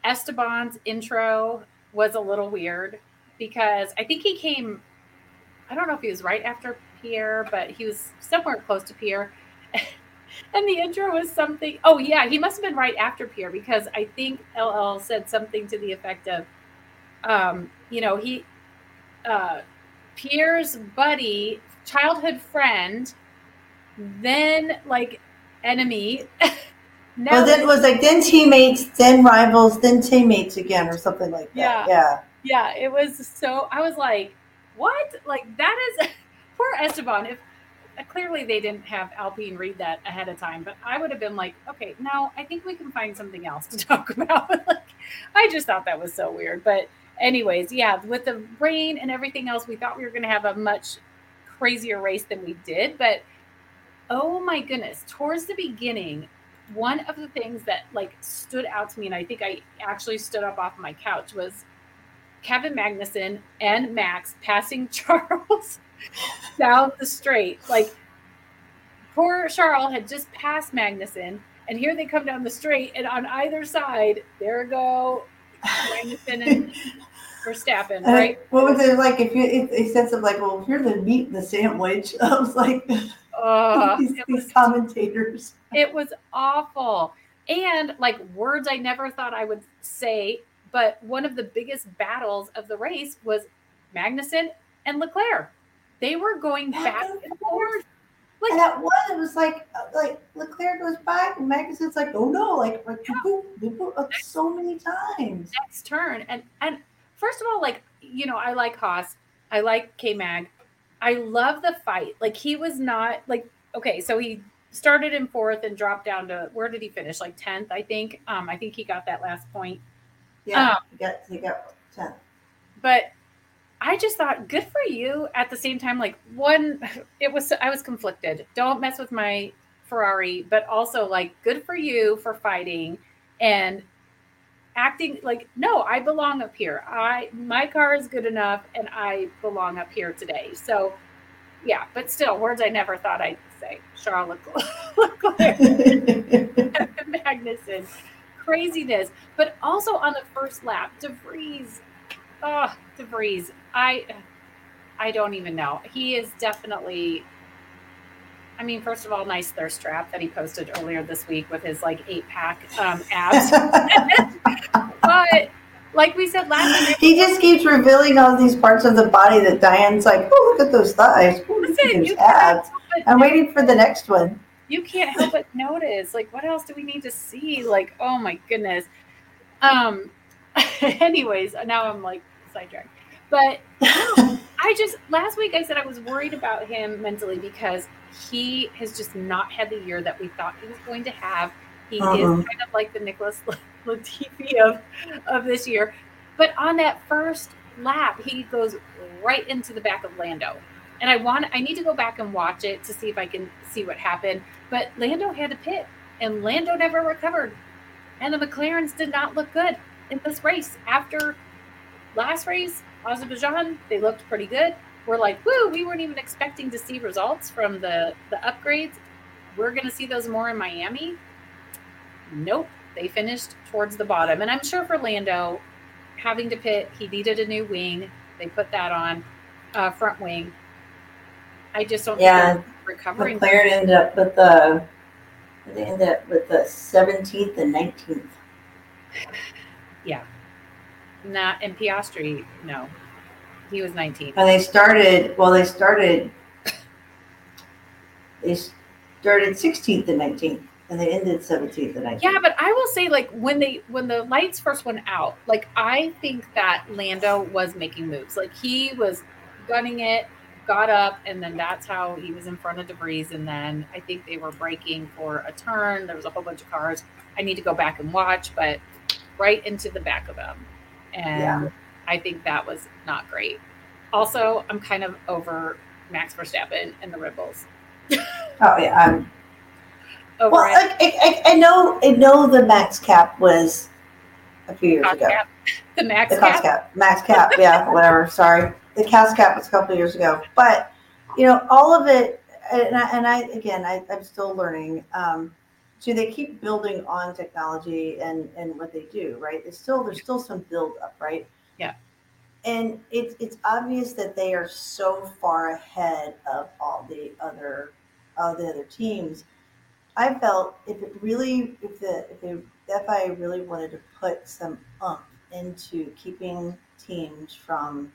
Esteban's intro was a little weird because I think he came. I don't know if he was right after Pierre, but he was somewhere close to Pierre. And the intro was something. Oh yeah, he must have been right after Pierre because I think LL said something to the effect of, um, you know, he, uh, Pierre's buddy, childhood friend, then like enemy. now Well, then it was like then teammates, then rivals, then teammates again, or something like that. Yeah. yeah, it was so. I was like, what? Like that is poor Esteban. If uh, clearly they didn't have Alpine read that ahead of time, but I would have been like, okay, now I think we can find something else to talk about. like, I just thought that was so weird. But anyways, yeah, with the rain and everything else, we thought we were going to have a much crazier race than we did. But oh my goodness, towards the beginning, one of the things that like stood out to me, and I think I actually stood up off my couch, was Kevin Magnussen and Max passing Charles down the straight. Like poor Charles had just passed Magnussen, and here they come down the straight, and on either side, there go Magnussen and Verstappen, Uh, right? What was it like? If you, it, it said something like, "Well, here's the meat in the sandwich." I was like, Uh, these, it these was commentators. It was awful. And like words I never thought I would say, but one of the biggest battles of the race was Magnussen and Leclerc. They were going Back and forth. Like- and at one, it was like, like Leclerc goes back, and Magnussen's like, "Oh no!" Like, like, boop, boop, boop, like so many times. Next turn. And and first of all, like, you know, I like Haas. I like K Mag. I love the fight. Like he was not like okay, so he started in fourth and dropped down to where did he finish? Like tenth, I think. Um, I think he got that last point. Yeah, Um, he got he got ten. but I just thought good for you at the same time like one it was I was conflicted. Don't mess with my Ferrari, but also like good for you for fighting and acting like no, I belong up here. I my car is good enough and I belong up here today. So yeah, but still words I never thought I'd say. Charlotte Leclerc. Magnussen. Craziness. But also on the first lap, de Vries. Oh, de Vries. I I don't even know. He is definitely I mean, first of all, nice thirst trap that he posted earlier this week with his like eight pack um, abs. but like we said last time, he just keeps revealing all these parts of the body that Diane's like, "Oh, look at those thighs! Oh, look at those abs!" I'm waiting for the next one. You can't help but notice. Like, what else do we need to see? Like, oh my goodness. Um. anyways, now I'm like sidetracked. But no, I just last week I said I was worried about him mentally because he has just not had the year that we thought he was going to have. He Uh-uh. is kind of like the Nicholas Latifi of of this year. But on that first lap, he goes right into the back of Lando. And I want I need to go back and watch it to see if I can see what happened. But Lando had to pit and Lando never recovered. And the McLarens did not look good in this race. After last race, Azerbaijan, they looked pretty good. We're like, woo, we weren't even expecting to see results from the, the upgrades. We're going to see those more in Miami. Nope. They finished towards the bottom. And I'm sure for Lando, having to pit, he needed a new wing. They put that on, uh, front wing. I just don't Yeah, recovering. McLaren ended up with the they ended up with the 17th and 19th. Yeah. Not and Piastri, no. He was 19. And they started, well, they started, they started 16th and 19th, and they ended 17th and 19th. Yeah, but I will say, like when they when the lights first went out, like I think that Lando was making moves. Like he was gunning it, got up, and then that's how he was in front of de Vries. And then I think they were braking for a turn. There was a whole bunch of cars. I need to go back and watch, but right into the back of them, and Yeah. I think that was not great. Also, I'm kind of over Max Verstappen and the Red Bulls. Oh, yeah. I'm, Over well, it. I, I, I know, I know the max cap was a few years ago. cap. The Max The cap. cap, max cap, yeah, whatever. Sorry, the cost cap was a couple of years ago, but you know, all of it, and I, and I again, I, I'm still learning. Um, so they keep building on technology and and what they do, right? It's still there's still some build up, right? Yeah. And it's it's obvious that they are so far ahead of all the other all the other teams. I felt if it really if the if the FIA really wanted to put some umph into keeping teams from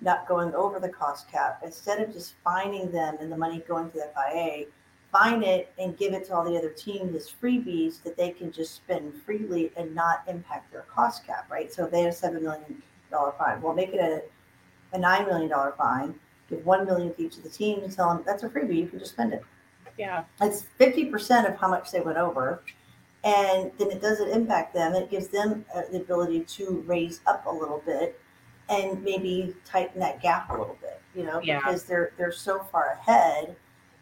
not going over the cost cap instead of just fining them and the money going to the FIA, fine it and give it to all the other teams as freebies that they can just spend freely and not impact their cost cap, right? So if they have a seven million dollar fine, well make it a a nine million dollar fine, give one million to each of the teams, and tell them that's a freebie. You can just spend it. Yeah. It's fifty percent of how much they went over, and then it doesn't impact them. It gives them uh, the ability to raise up a little bit and maybe tighten that gap a little bit. You know, Yeah. because they're they're so far ahead.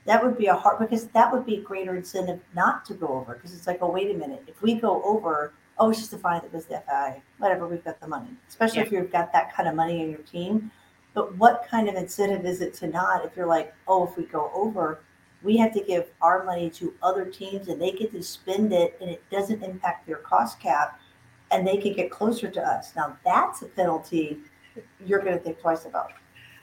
That would be a hard because that would be a greater incentive not to go over because it's like, oh wait a minute, if we go over, oh it's just a fine that was the FIA. Whatever, we've got the money. Especially if you've got that kind of money in your team. But what kind of incentive is it to not if you're like, oh, if we go over, we have to give our money to other teams and they get to spend it and it doesn't impact their cost cap and they can get closer to us. Now that's a penalty you're going to think twice about.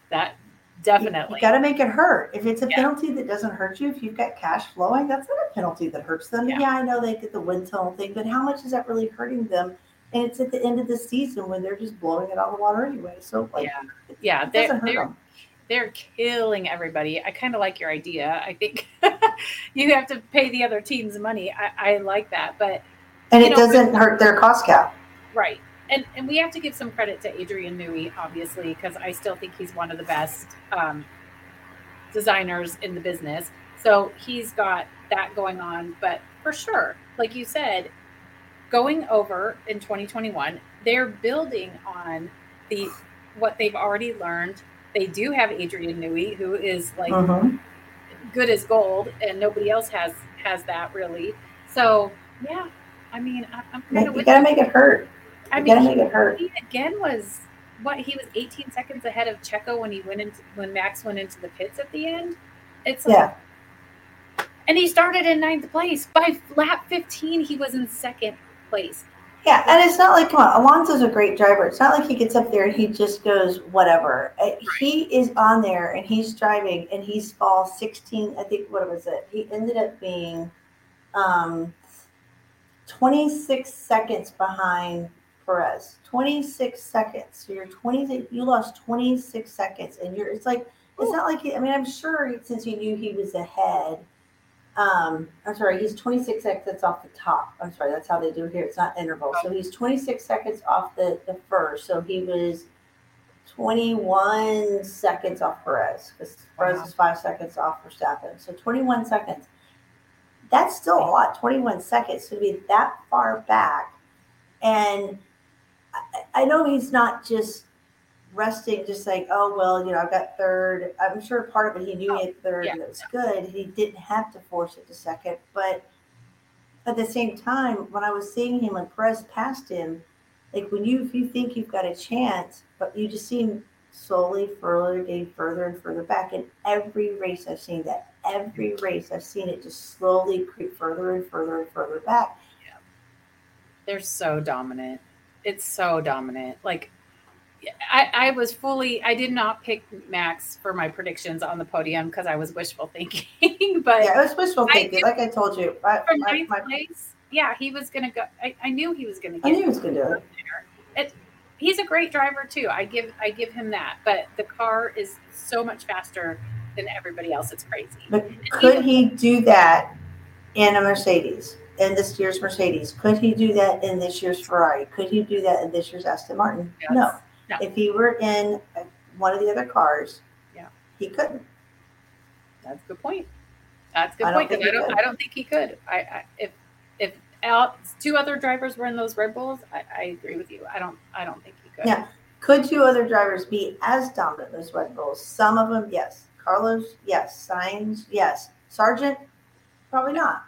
That definitely. You, got to make it hurt. If it's a Yeah. penalty that doesn't hurt you, if you've got cash flowing, that's not a penalty that hurts them. Yeah. Yeah, I know they get the wind tunnel thing, but how much is that really hurting them? And it's at the end of the season when they're just blowing it out of the water anyway. So like, yeah. Yeah. it They're, doesn't hurt they're, them. they're killing everybody. I kind of like your idea. I think you have to pay the other teams money. I, I like that. But And it know, doesn't hurt their cost cap. Right. And and we have to give some credit to Adrian Newey, obviously, because I still think he's one of the best um, designers in the business. So he's got that going on. But for sure, like you said, going over in 2021, they're building on the what they've already learned. They do have Adrian Newey, who is like Mhm. good as gold, and nobody else has has that really. So yeah, I mean, I, I'm kind of You with got to you. make it hurt. I You got to mean, make it hurt. he again was what he was 18 seconds ahead of Checo when he went into when Max went into the pits at the end. It's like, Yeah. and he started in ninth place. By lap 15, he was in second place. Yeah, and it's not like come on, Alonso's a great driver. It's not like he gets up there and he just goes whatever. Uh, He is on there and he's driving and he's fall sixteen. I think what was it? He ended up being um, twenty six seconds behind Perez. Twenty six seconds. So you're twenty. You lost twenty six seconds, and you're. It's like it's not like. He, I mean, I'm sure since you knew he was ahead. Um, I'm sorry, he's 26 seconds off the top. I'm sorry, that's how they do it here. It's not interval. So he's 26 seconds off the, the first. So he was 21 seconds off Perez because Perez Wow. is five seconds off for Verstappen. So 21 seconds. That's still a lot. 21 seconds to be that far back. And I, know he's not just resting, just like, oh, well, you know, I've got third. I'm sure part of it he knew he had oh, third yeah. and it was good. He didn't have to force it to second. But at the same time, when I was seeing him when Perez passed him, like when you if you think you've got a chance, but you just see him slowly further getting further and further back. In every race I've seen that. Every mm-hmm. race I've seen it just slowly creep further and further and further back. Yeah. They're so dominant. It's so dominant. Like, I, I was fully, I did not pick Max for my predictions on the podium because I was wishful thinking. but Yeah, it was wishful I thinking. Like I told you, I, for my, ninth my, place, yeah, he was going to go. I, I knew he was going to I knew he was gonna do it. It, he's a great driver too. I give I give him that. But the car is so much faster than everybody else. It's crazy. But could he do that in a Mercedes, in this year's Mercedes? Could he do that in this year's Ferrari? Could he do that in this year's Aston Martin? Yes. No. No. If he were in uh, one of the other cars, Yeah. he couldn't. That's a good point. That's a good I point. 'cause think I don't. I don't think he could. I, I if if out two other drivers were in those Red Bulls, I, I agree with you. I don't. I don't think he could. Yeah. Could two other drivers be as dominant as Red Bulls? Some of them, yes. Carlos, yes. Sainz, yes. Sargeant, probably not.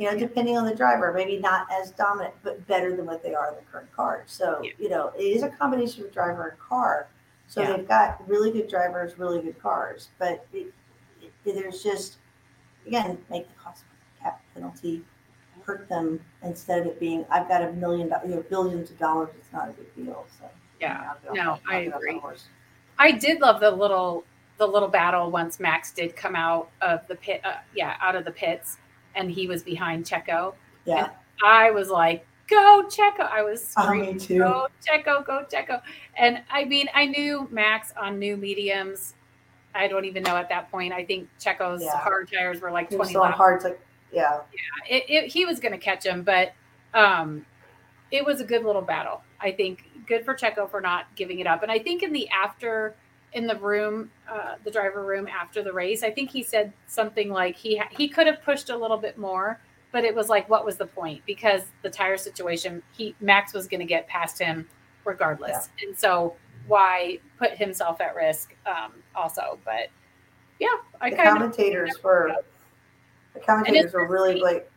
You know, depending on the driver, maybe not as dominant, but better than what they are in the current car. So, Yeah. you know, it is a combination of driver and car. So Yeah. they've got really good drivers, really good cars, but it, it, there's just again make the cost cap penalty hurt them instead of it being I've got a million, you know, billions of dollars. It's not a big deal. So Yeah. Get off- No, I get off my agree. I did love the little the little battle once Max did come out of the pit. Uh, yeah, out of the pits, and he was behind Checo. Yeah, I was like, "Go Checo!" I was oh, screaming, me too. "Go Checo! Go Checo!" And I mean, I knew Max on new mediums. I don't even know at that point. I think Checo's Yeah. hard tires were like twenty so laps. hard to, yeah, It, it, he was going to catch him, but um, it was a good little battle. I think good for Checo for not giving it up. And I think in the after in the room, uh, the driver room after the race. I think he said something like he ha- he could have pushed a little bit more, but it was like, what was the point? Because the tire situation, he Max was going to get past him regardless, yeah. and so why put himself at risk um, also? But yeah, I the kind commentators of, were the commentators were really like.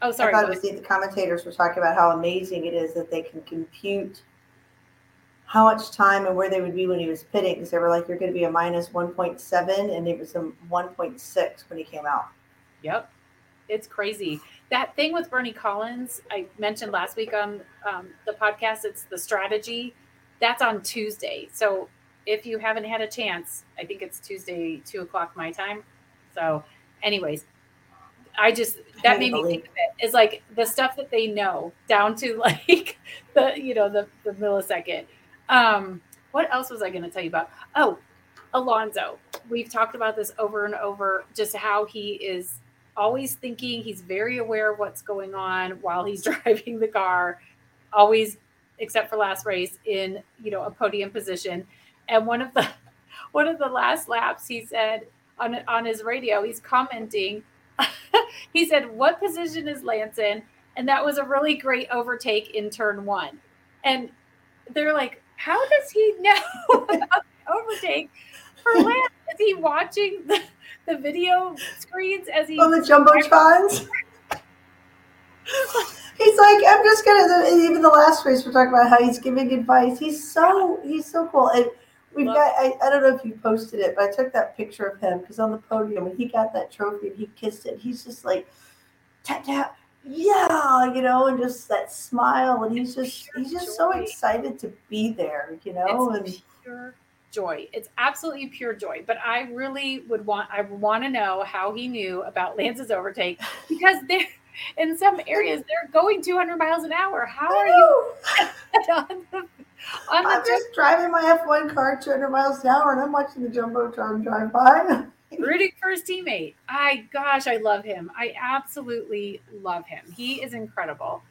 Oh, sorry. I thought it was, the commentators were talking about how amazing it is that they can compute how much time and where they would be when he was pitting because they were like, you're going to be a minus 1.7 and it was a 1.6 when he came out. Yep. It's crazy. That thing with Bernie Collins, I mentioned last week on um, the podcast, it's the strategy. That's on Tuesday. So if you haven't had a chance, I think it's Tuesday, two o'clock my time. So, anyways, I just that made me think of it. Is like the stuff that they know down to like the you know the the millisecond um, what else was I going to tell you about? Oh, Alonso. We've talked about this over and over, just how he is always thinking. He's very aware of what's going on while he's driving the car, always, except for last race, in you know a podium position. And one of the one of the last laps, he said on on his radio, he's commenting. he said, "What position is Lance in?" And that was a really great overtake in turn one. And they're like, how does he know about overtake for Lance? Is he watching the, the video screens as he on the jumbotrons? he's like, I'm just gonna. Even the last race, we're talking about how he's giving advice. He's so he's so cool, and we've Love got. I, I don't know if you posted it, but I took that picture of him because on the podium when he got that trophy and he kissed it, he's just like tap tap yeah, you know, and just that smile, and he's just he's just so excited to be there, you know, it's and pure joy. It's absolutely pure joy. But I really would want I want to know how he knew about Lance's overtake because they're in some areas they're going 200 miles an hour. How are you on the, on I'm just driving my F1 car 200 miles an hour, and I'm watching the jumbotron drive by. rooting for his teammate. I gosh, I love him. I absolutely love him. He is incredible.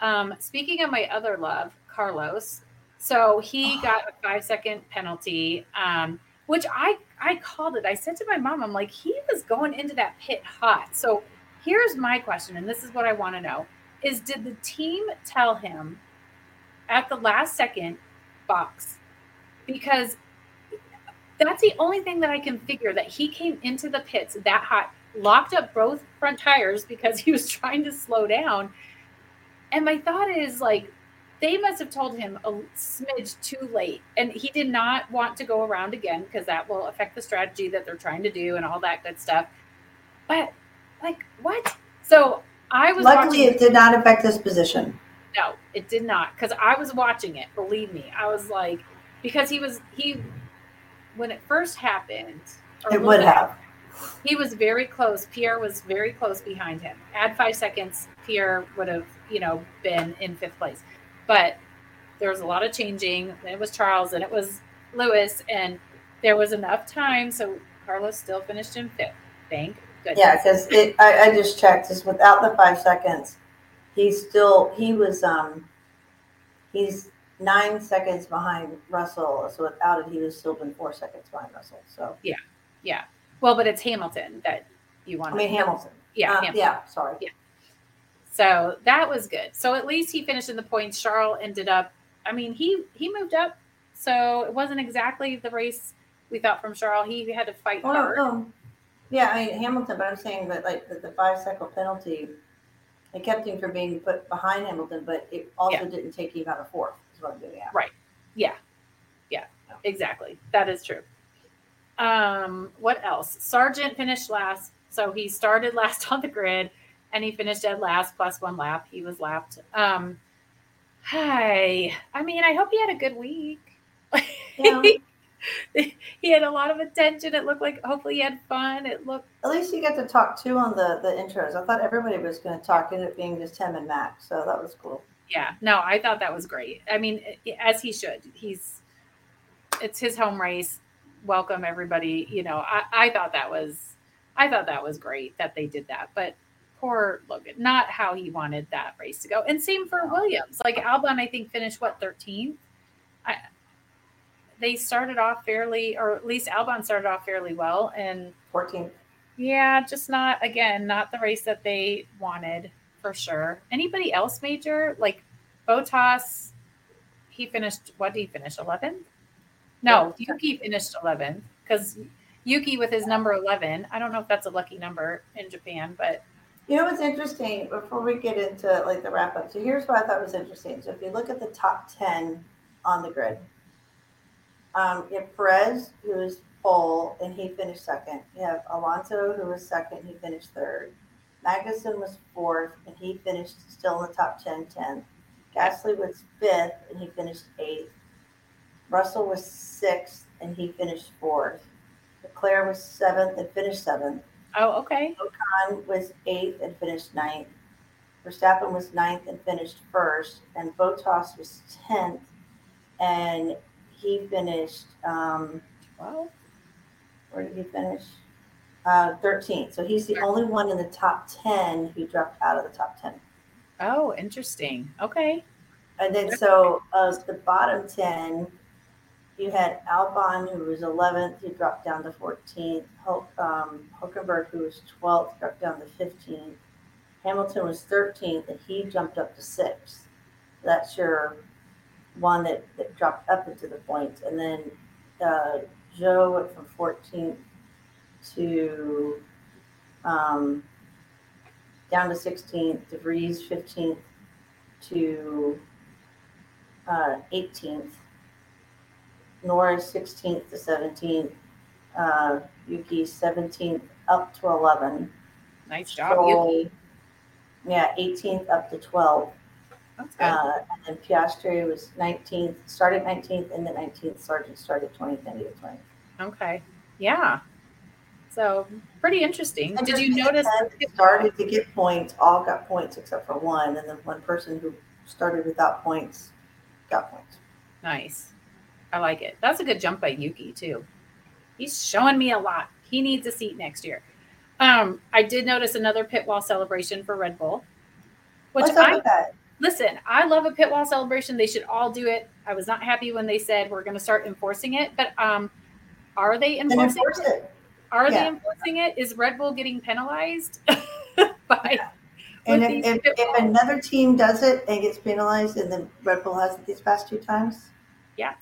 Um, speaking of my other love, Carlos. So he oh. got a five second penalty, um, which I I called it. I said to my mom, I'm like, he was going into that pit hot. So here's my question, and this is what I want to know: is did the team tell him at the last second box? Because that's the only thing that I can figure that he came into the pits that hot, locked up both front tires because he was trying to slow down. And my thought is like, they must have told him a smidge too late. And he did not want to go around again because that will affect the strategy that they're trying to do and all that good stuff. But like, what? So I was luckily it did not affect his position. No, it did not. Because I was watching it, believe me. I was like, because he was he when it first happened, it would have. He was very close. Pierre was very close behind him. Add five seconds, Pierre would have, you know, been in fifth place. But there was a lot of changing. It was Charles and it was Lewis, and there was enough time. So Carlos still finished in fifth. Thank goodness. Yeah, because I, I just checked. Just without the five seconds, he's still he was um he's nine seconds behind Russell. So without it, he was still been four seconds behind Russell. So yeah, yeah. Well, but it's Hamilton that you want. I mean Hamilton. Yeah, uh, Hamilton. yeah. Sorry. Yeah. So that was good. So at least he finished in the points. Charles ended up. I mean, he he moved up. So it wasn't exactly the race we thought from Charles. He had to fight well, hard. No. Yeah, I mean Hamilton, but I'm saying that like the, the five second penalty, it kept him from being put behind Hamilton, but it also yeah. didn't take him out of fourth Right. Yeah. Yeah. Exactly. That is true. Um, what else? Sargeant finished last. So he started last on the grid and he finished at last plus one lap. He was lapped. Um, hi. I mean, I hope he had a good week. Yeah. he had a lot of attention. It looked like hopefully he had fun. It looked at least you got to talk too on the the intros. I thought everybody was going to talk, and it being just him and Max, so that was cool yeah. No i thought that was great. I mean as he should. He's it's his home race. Welcome everybody. You know i, I thought that was i thought that was great that they did that but poor logan not how he wanted that race to go. And same for williams. Like albon i think finished what 13th I, they started off fairly, or at least Albon started off fairly well, and 14th. yeah, just not again, not the race that they wanted for sure. Anybody else major like Bottas? He finished. What did he finish? 11th? No, Yeah. Yuki finished 11th because Yuki with his number 11. I don't know if that's a lucky number in Japan, but You know what's interesting before we get into like the wrap up? So here's what I thought was interesting. So if you look at the top 10 on the grid, um, you have Perez, who was pole, and he finished second. You have Alonso, who was second, he finished third. Magnussen was fourth, and he finished still in the top 10, 10th. Gasly was fifth, and he finished eighth. Russell was sixth, and he finished fourth. Leclerc was seventh and finished seventh. oh, okay. Ocon was eighth and finished ninth. Verstappen was ninth and finished first, and Bottas was tenth, and he finished. Um, Well, where did he finish? Uh, Thirteenth. So he's the only one in the top ten who dropped out of the top ten. oh, interesting. Okay. And then so of the bottom ten, you had Albon who was eleventh, who dropped down to fourteenth. Hulk, um, Hulkenberg who was twelfth, dropped down to fifteenth. Hamilton was thirteenth, and he jumped up to sixth. That's your one that, that dropped up into the points, and then uh, Zhou went from fourteenth to um, down to sixteenth. de Vries fifteenth to uh, 18th, Norris 16th to 17th, uh, Yuki 17th up to 11. Nice job. Yuki. Yeah, 18th up to 12. That's good. Uh, and then Piastri was 19th, started 19th, and the 19th Sargeant started 20th, ended at 20th. okay. Yeah. So pretty interesting. And Did you notice? 10 started to get points? All got points except for one, and then one person who started without points got points. Nice. I like it. That's a good jump by Yuki too. He's showing me a lot. He needs a seat next year. Um, I did notice another pit wall celebration for Red Bull, which What's I that? listen. I love a pit wall celebration. They should all do it. I was not happy when they said we're going to start enforcing it, but um, are they enforcing? enforce it. Are yeah. they enforcing it? Is Red Bull getting penalized by? And if, if, if another team does it and gets penalized, and then Red Bull has it these past two times, yeah,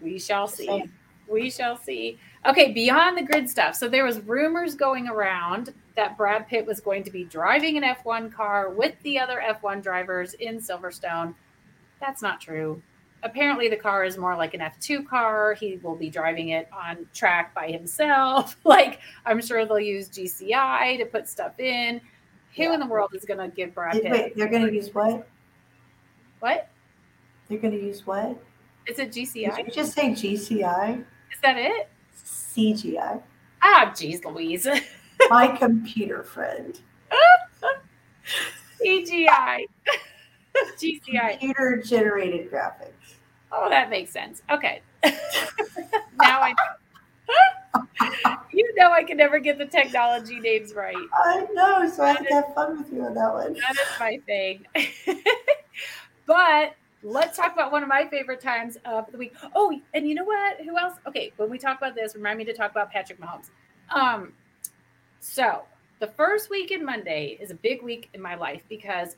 We shall see. Same. We shall see. Okay, beyond the grid stuff. So there was rumors going around that Brad Pitt was going to be driving an F1 car with the other F1 drivers in Silverstone. That's not true. Apparently the car is more like an F2 car. He will be driving it on track by himself. like I'm sure they'll use GCI to put stuff in. Who Yeah. in the world is going to give Brad Wait, Pitt? wait, they're going to use what? What? They're going to use what? Is it Did GCI? you just say GCI? Is that it? CGI. Ah, geez, Louise. My computer friend. CGI. GCI. Computer generated graphics. Oh, that makes sense. Okay. now I You know I can never get the technology names right. I know, so I have to have fun with you on that one. That is my thing. but let's talk about one of my favorite times of the week. Oh, and you know what? Who else? Okay, when we talk about this, remind me to talk about Patrick Mahomes. Um, so the first week in Monday is a big week in my life because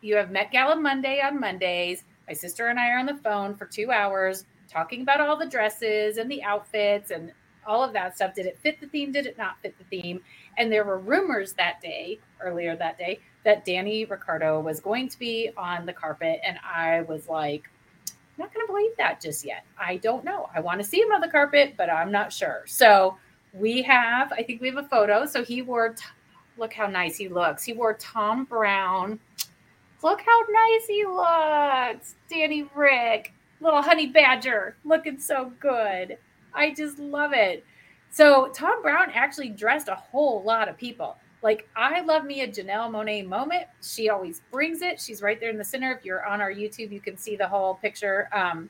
you have Met Gala Monday on Mondays. My sister and I are on the phone for two hours talking about all the dresses and the outfits and all of that stuff. Did it fit the theme? Did it not fit the theme? And there were rumors that day, earlier that day, that Danny Ricciardo was going to be on the carpet. And I was like, I'm not going to believe that just yet. I don't know. I want to see him on the carpet, but I'm not sure. So we have, I think we have a photo. So he wore, t- look how nice he looks. He wore Thom Browne. Look how nice he looks. Danny Rick, little honey badger, looking so good. I just love it. So Thom Browne actually dressed a whole lot of people. Like I love me a Janelle Monáe moment. She always brings it. She's right there in the center. If you're on our YouTube, you can see the whole picture. Um,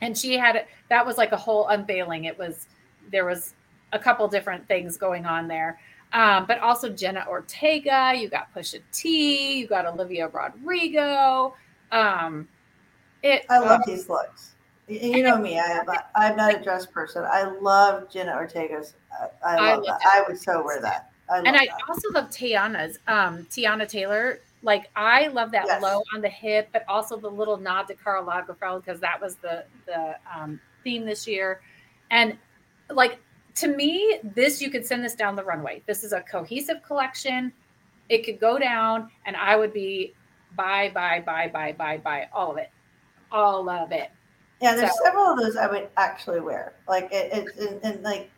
and she had that was like a whole unveiling. It was there was a couple different things going on there. Um, but also Jenna Ortega, you got Pusha T, you got Olivia Rodrigo. Um, it I love these looks. You know me. I am. I'm not a dress person. I love Jenna Ortega's. I, I I love love that. I would so wear that. I and I that. also love Teyana's, um, Teyana Taylor. Like I love that Yes. low on the hip, but also the little nod to Karl Lagerfeld because that was the the um, theme this year. And like to me, this you could send this down the runway. This is a cohesive collection. It could go down, and I would be buy, buy, buy, buy, buy, buy all of it, all of it. Yeah, there's So- several of those I would actually wear. Like it, it and, and like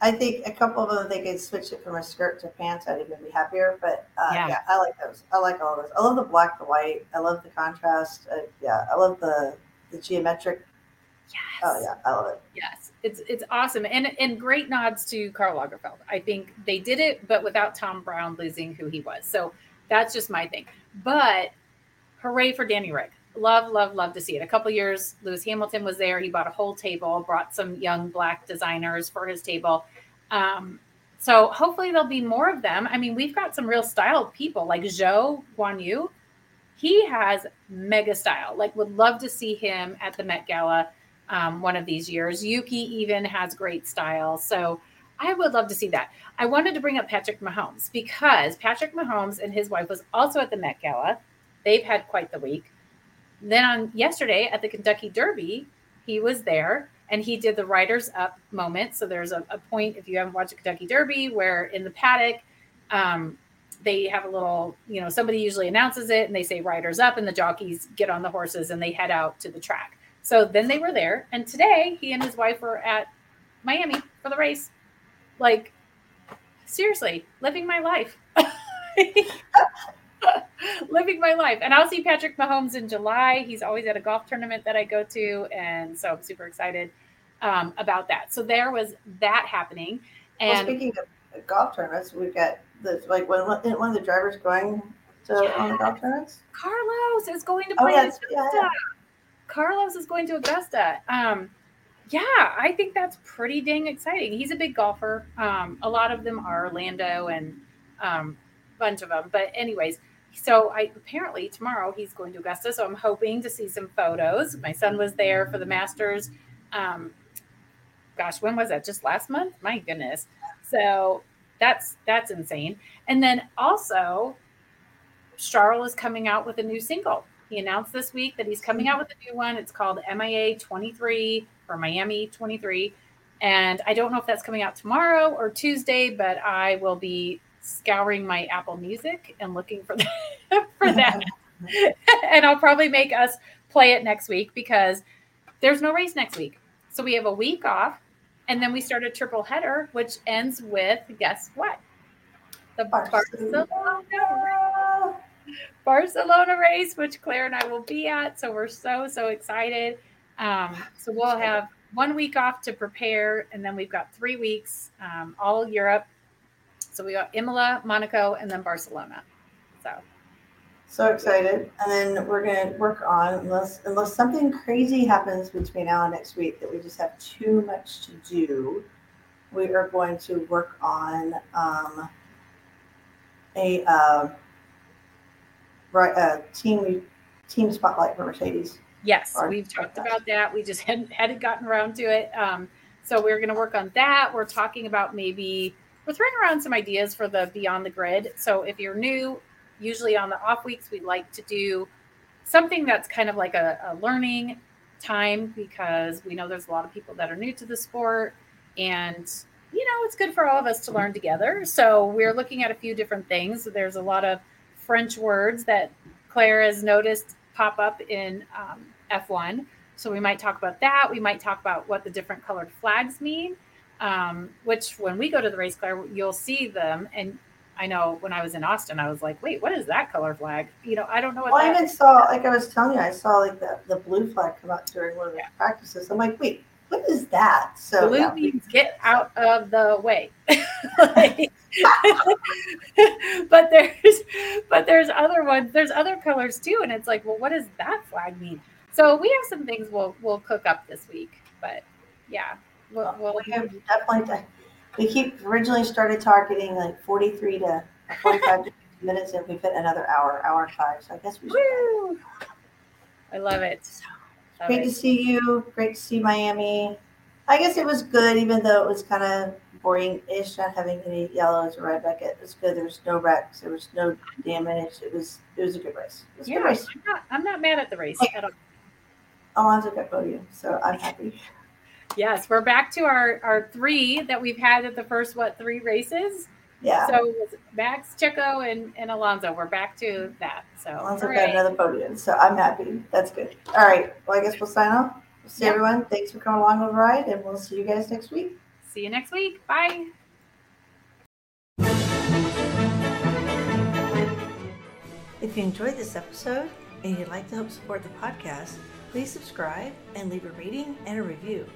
I think a couple of them they could switch it from a skirt to pants. I'd even be happier. But uh, Yeah. yeah. I like those. I like all of those. I love the black, the white. I love the contrast. Uh, yeah, I love the the geometric. Yes. Oh yeah, I love it. Yes, it's it's awesome, and and great nods to Karl Lagerfeld. I think they did it, but without Thom Browne losing who he was. So that's just my thing. But hooray for Danny Ric! Love, love, love to see it. A couple years, Lewis Hamilton was there. He bought a whole table, brought some young black designers for his table. Um, so hopefully there'll be more of them. I mean, we've got some real style people like Zhou Guanyu. He has mega style. Like, would love to see him at the Met Gala um, one of these years. Yuki even has great style. So I would love to see that. I wanted to bring up Patrick Mahomes because Patrick Mahomes and his wife was also at the Met Gala. They've had quite the week. Then on yesterday at the Kentucky Derby, he was there and he did the riders up moment. So there's a, a point if you haven't watched the Kentucky Derby where in the paddock, um, they have a little, you know, somebody usually announces it and they say riders up and the jockeys get on the horses and they head out to the track. So then they were there. And today he and his wife were at Miami for the race. Like, seriously, living my life. living my life. And I'll see Patrick Mahomes in July. He's always at a golf tournament that I go to. And so I'm super excited um, about that. So there was that happening. well, And speaking of golf tournaments, we've got the like one one of the drivers going to one of the golf tournaments. Carlos is going to Oh play yeah, it's- yeah, Augusta. Carlos is going to Augusta. Um, yeah, I think that's pretty dang exciting. He's a big golfer. Um, a lot of them are Orlando and um, bunch of them. But anyways, so I apparently tomorrow he's going to Augusta. So I'm hoping to see some photos. My son was there for the Masters. Um, gosh, when was that? Just last month? My goodness. So that's that's insane. And then also, Charles is coming out with a new single. He announced this week that he's coming out with a new one. It's called MIA 23 or Miami 23. And I don't know if that's coming out tomorrow or Tuesday, but I will be scouring my Apple Music and looking for that, for that. and I'll probably make us play it next week because there's no race next week. So we have a week off and then we start a triple header, which ends with guess what? The Barcelona. Barcelona Barcelona race, which Claire and I will be at. So we're so, so excited. Um, so we'll have one week off to prepare, and then we've got three weeks, um, all Europe. So we got Imola, Monaco, and then Barcelona. So So excited, and then we're gonna work on unless unless something crazy happens between now and next week that we just have too much to do. We are going to work on um, a uh, uh, team team spotlight for Mercedes. yes, Or- we've talked about that. We just hadn't, hadn't gotten around to it. Um, so we're going to work on that. We're talking about maybe we're throwing around some ideas for the Beyond the Grid. So if you're new, usually on the off weeks, we like to do something that's kind of like a, a learning time because we know there's a lot of people that are new to the sport and you know it's good for all of us to learn together so we're looking at a few different things there's a lot of french words that claire has noticed pop up in um, f1 so we might talk about that we might talk about what the different colored flags mean um, which when we go to the race claire you'll see them and i know when i was in austin i was like wait what is that color flag you know i don't know what Well, I even saw, like I was telling you, I saw like the, the blue flag come out during one of the Yeah. practices. I'm like, wait, what is that? So Blue yeah, means get out of the way. Like- but there's but there's other ones, there's other colors too. And it's like, well, what does that flag mean? So we have some things we'll we'll cook up this week. But yeah. We'll, we'll we have definitely. We keep originally started targeting like 43 to 45 minutes, and we've hit another hour, hour five. So I guess we should. Woo! I love it. Love Great it. to see you. Great to see Miami. I guess it was good, even though it was kind of boring-ish, not having any yellows or red bucket. It was good. There was no wrecks. There was no damage. It was it was a good race. It was a Yeah, good race. I'm not, I'm not mad at the race at all. Alonso got podium, so I'm happy. Yes, we're back to our, our three that we've had at the first, what, three races? Yeah. So it was Max, Checo, and, and Alonso. We're back to that. So, Alonso hooray. got another podium, so I'm happy. That's good. All right. Well, I guess we'll sign off. See Yep. everyone. Thanks for coming along on the ride, and we'll see you guys next week. See you next week. Bye. If you enjoyed this episode and you'd like to help support the podcast, please subscribe and leave a rating and a review.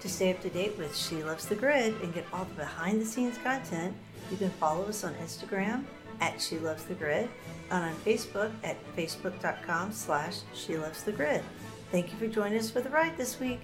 To stay up to date with She Loves the Grid and get all the behind the scenes content, you can follow us on Instagram at She Loves the Grid and on Facebook at facebook.com slash She Loves the Grid. Thank you for joining us for the ride this week.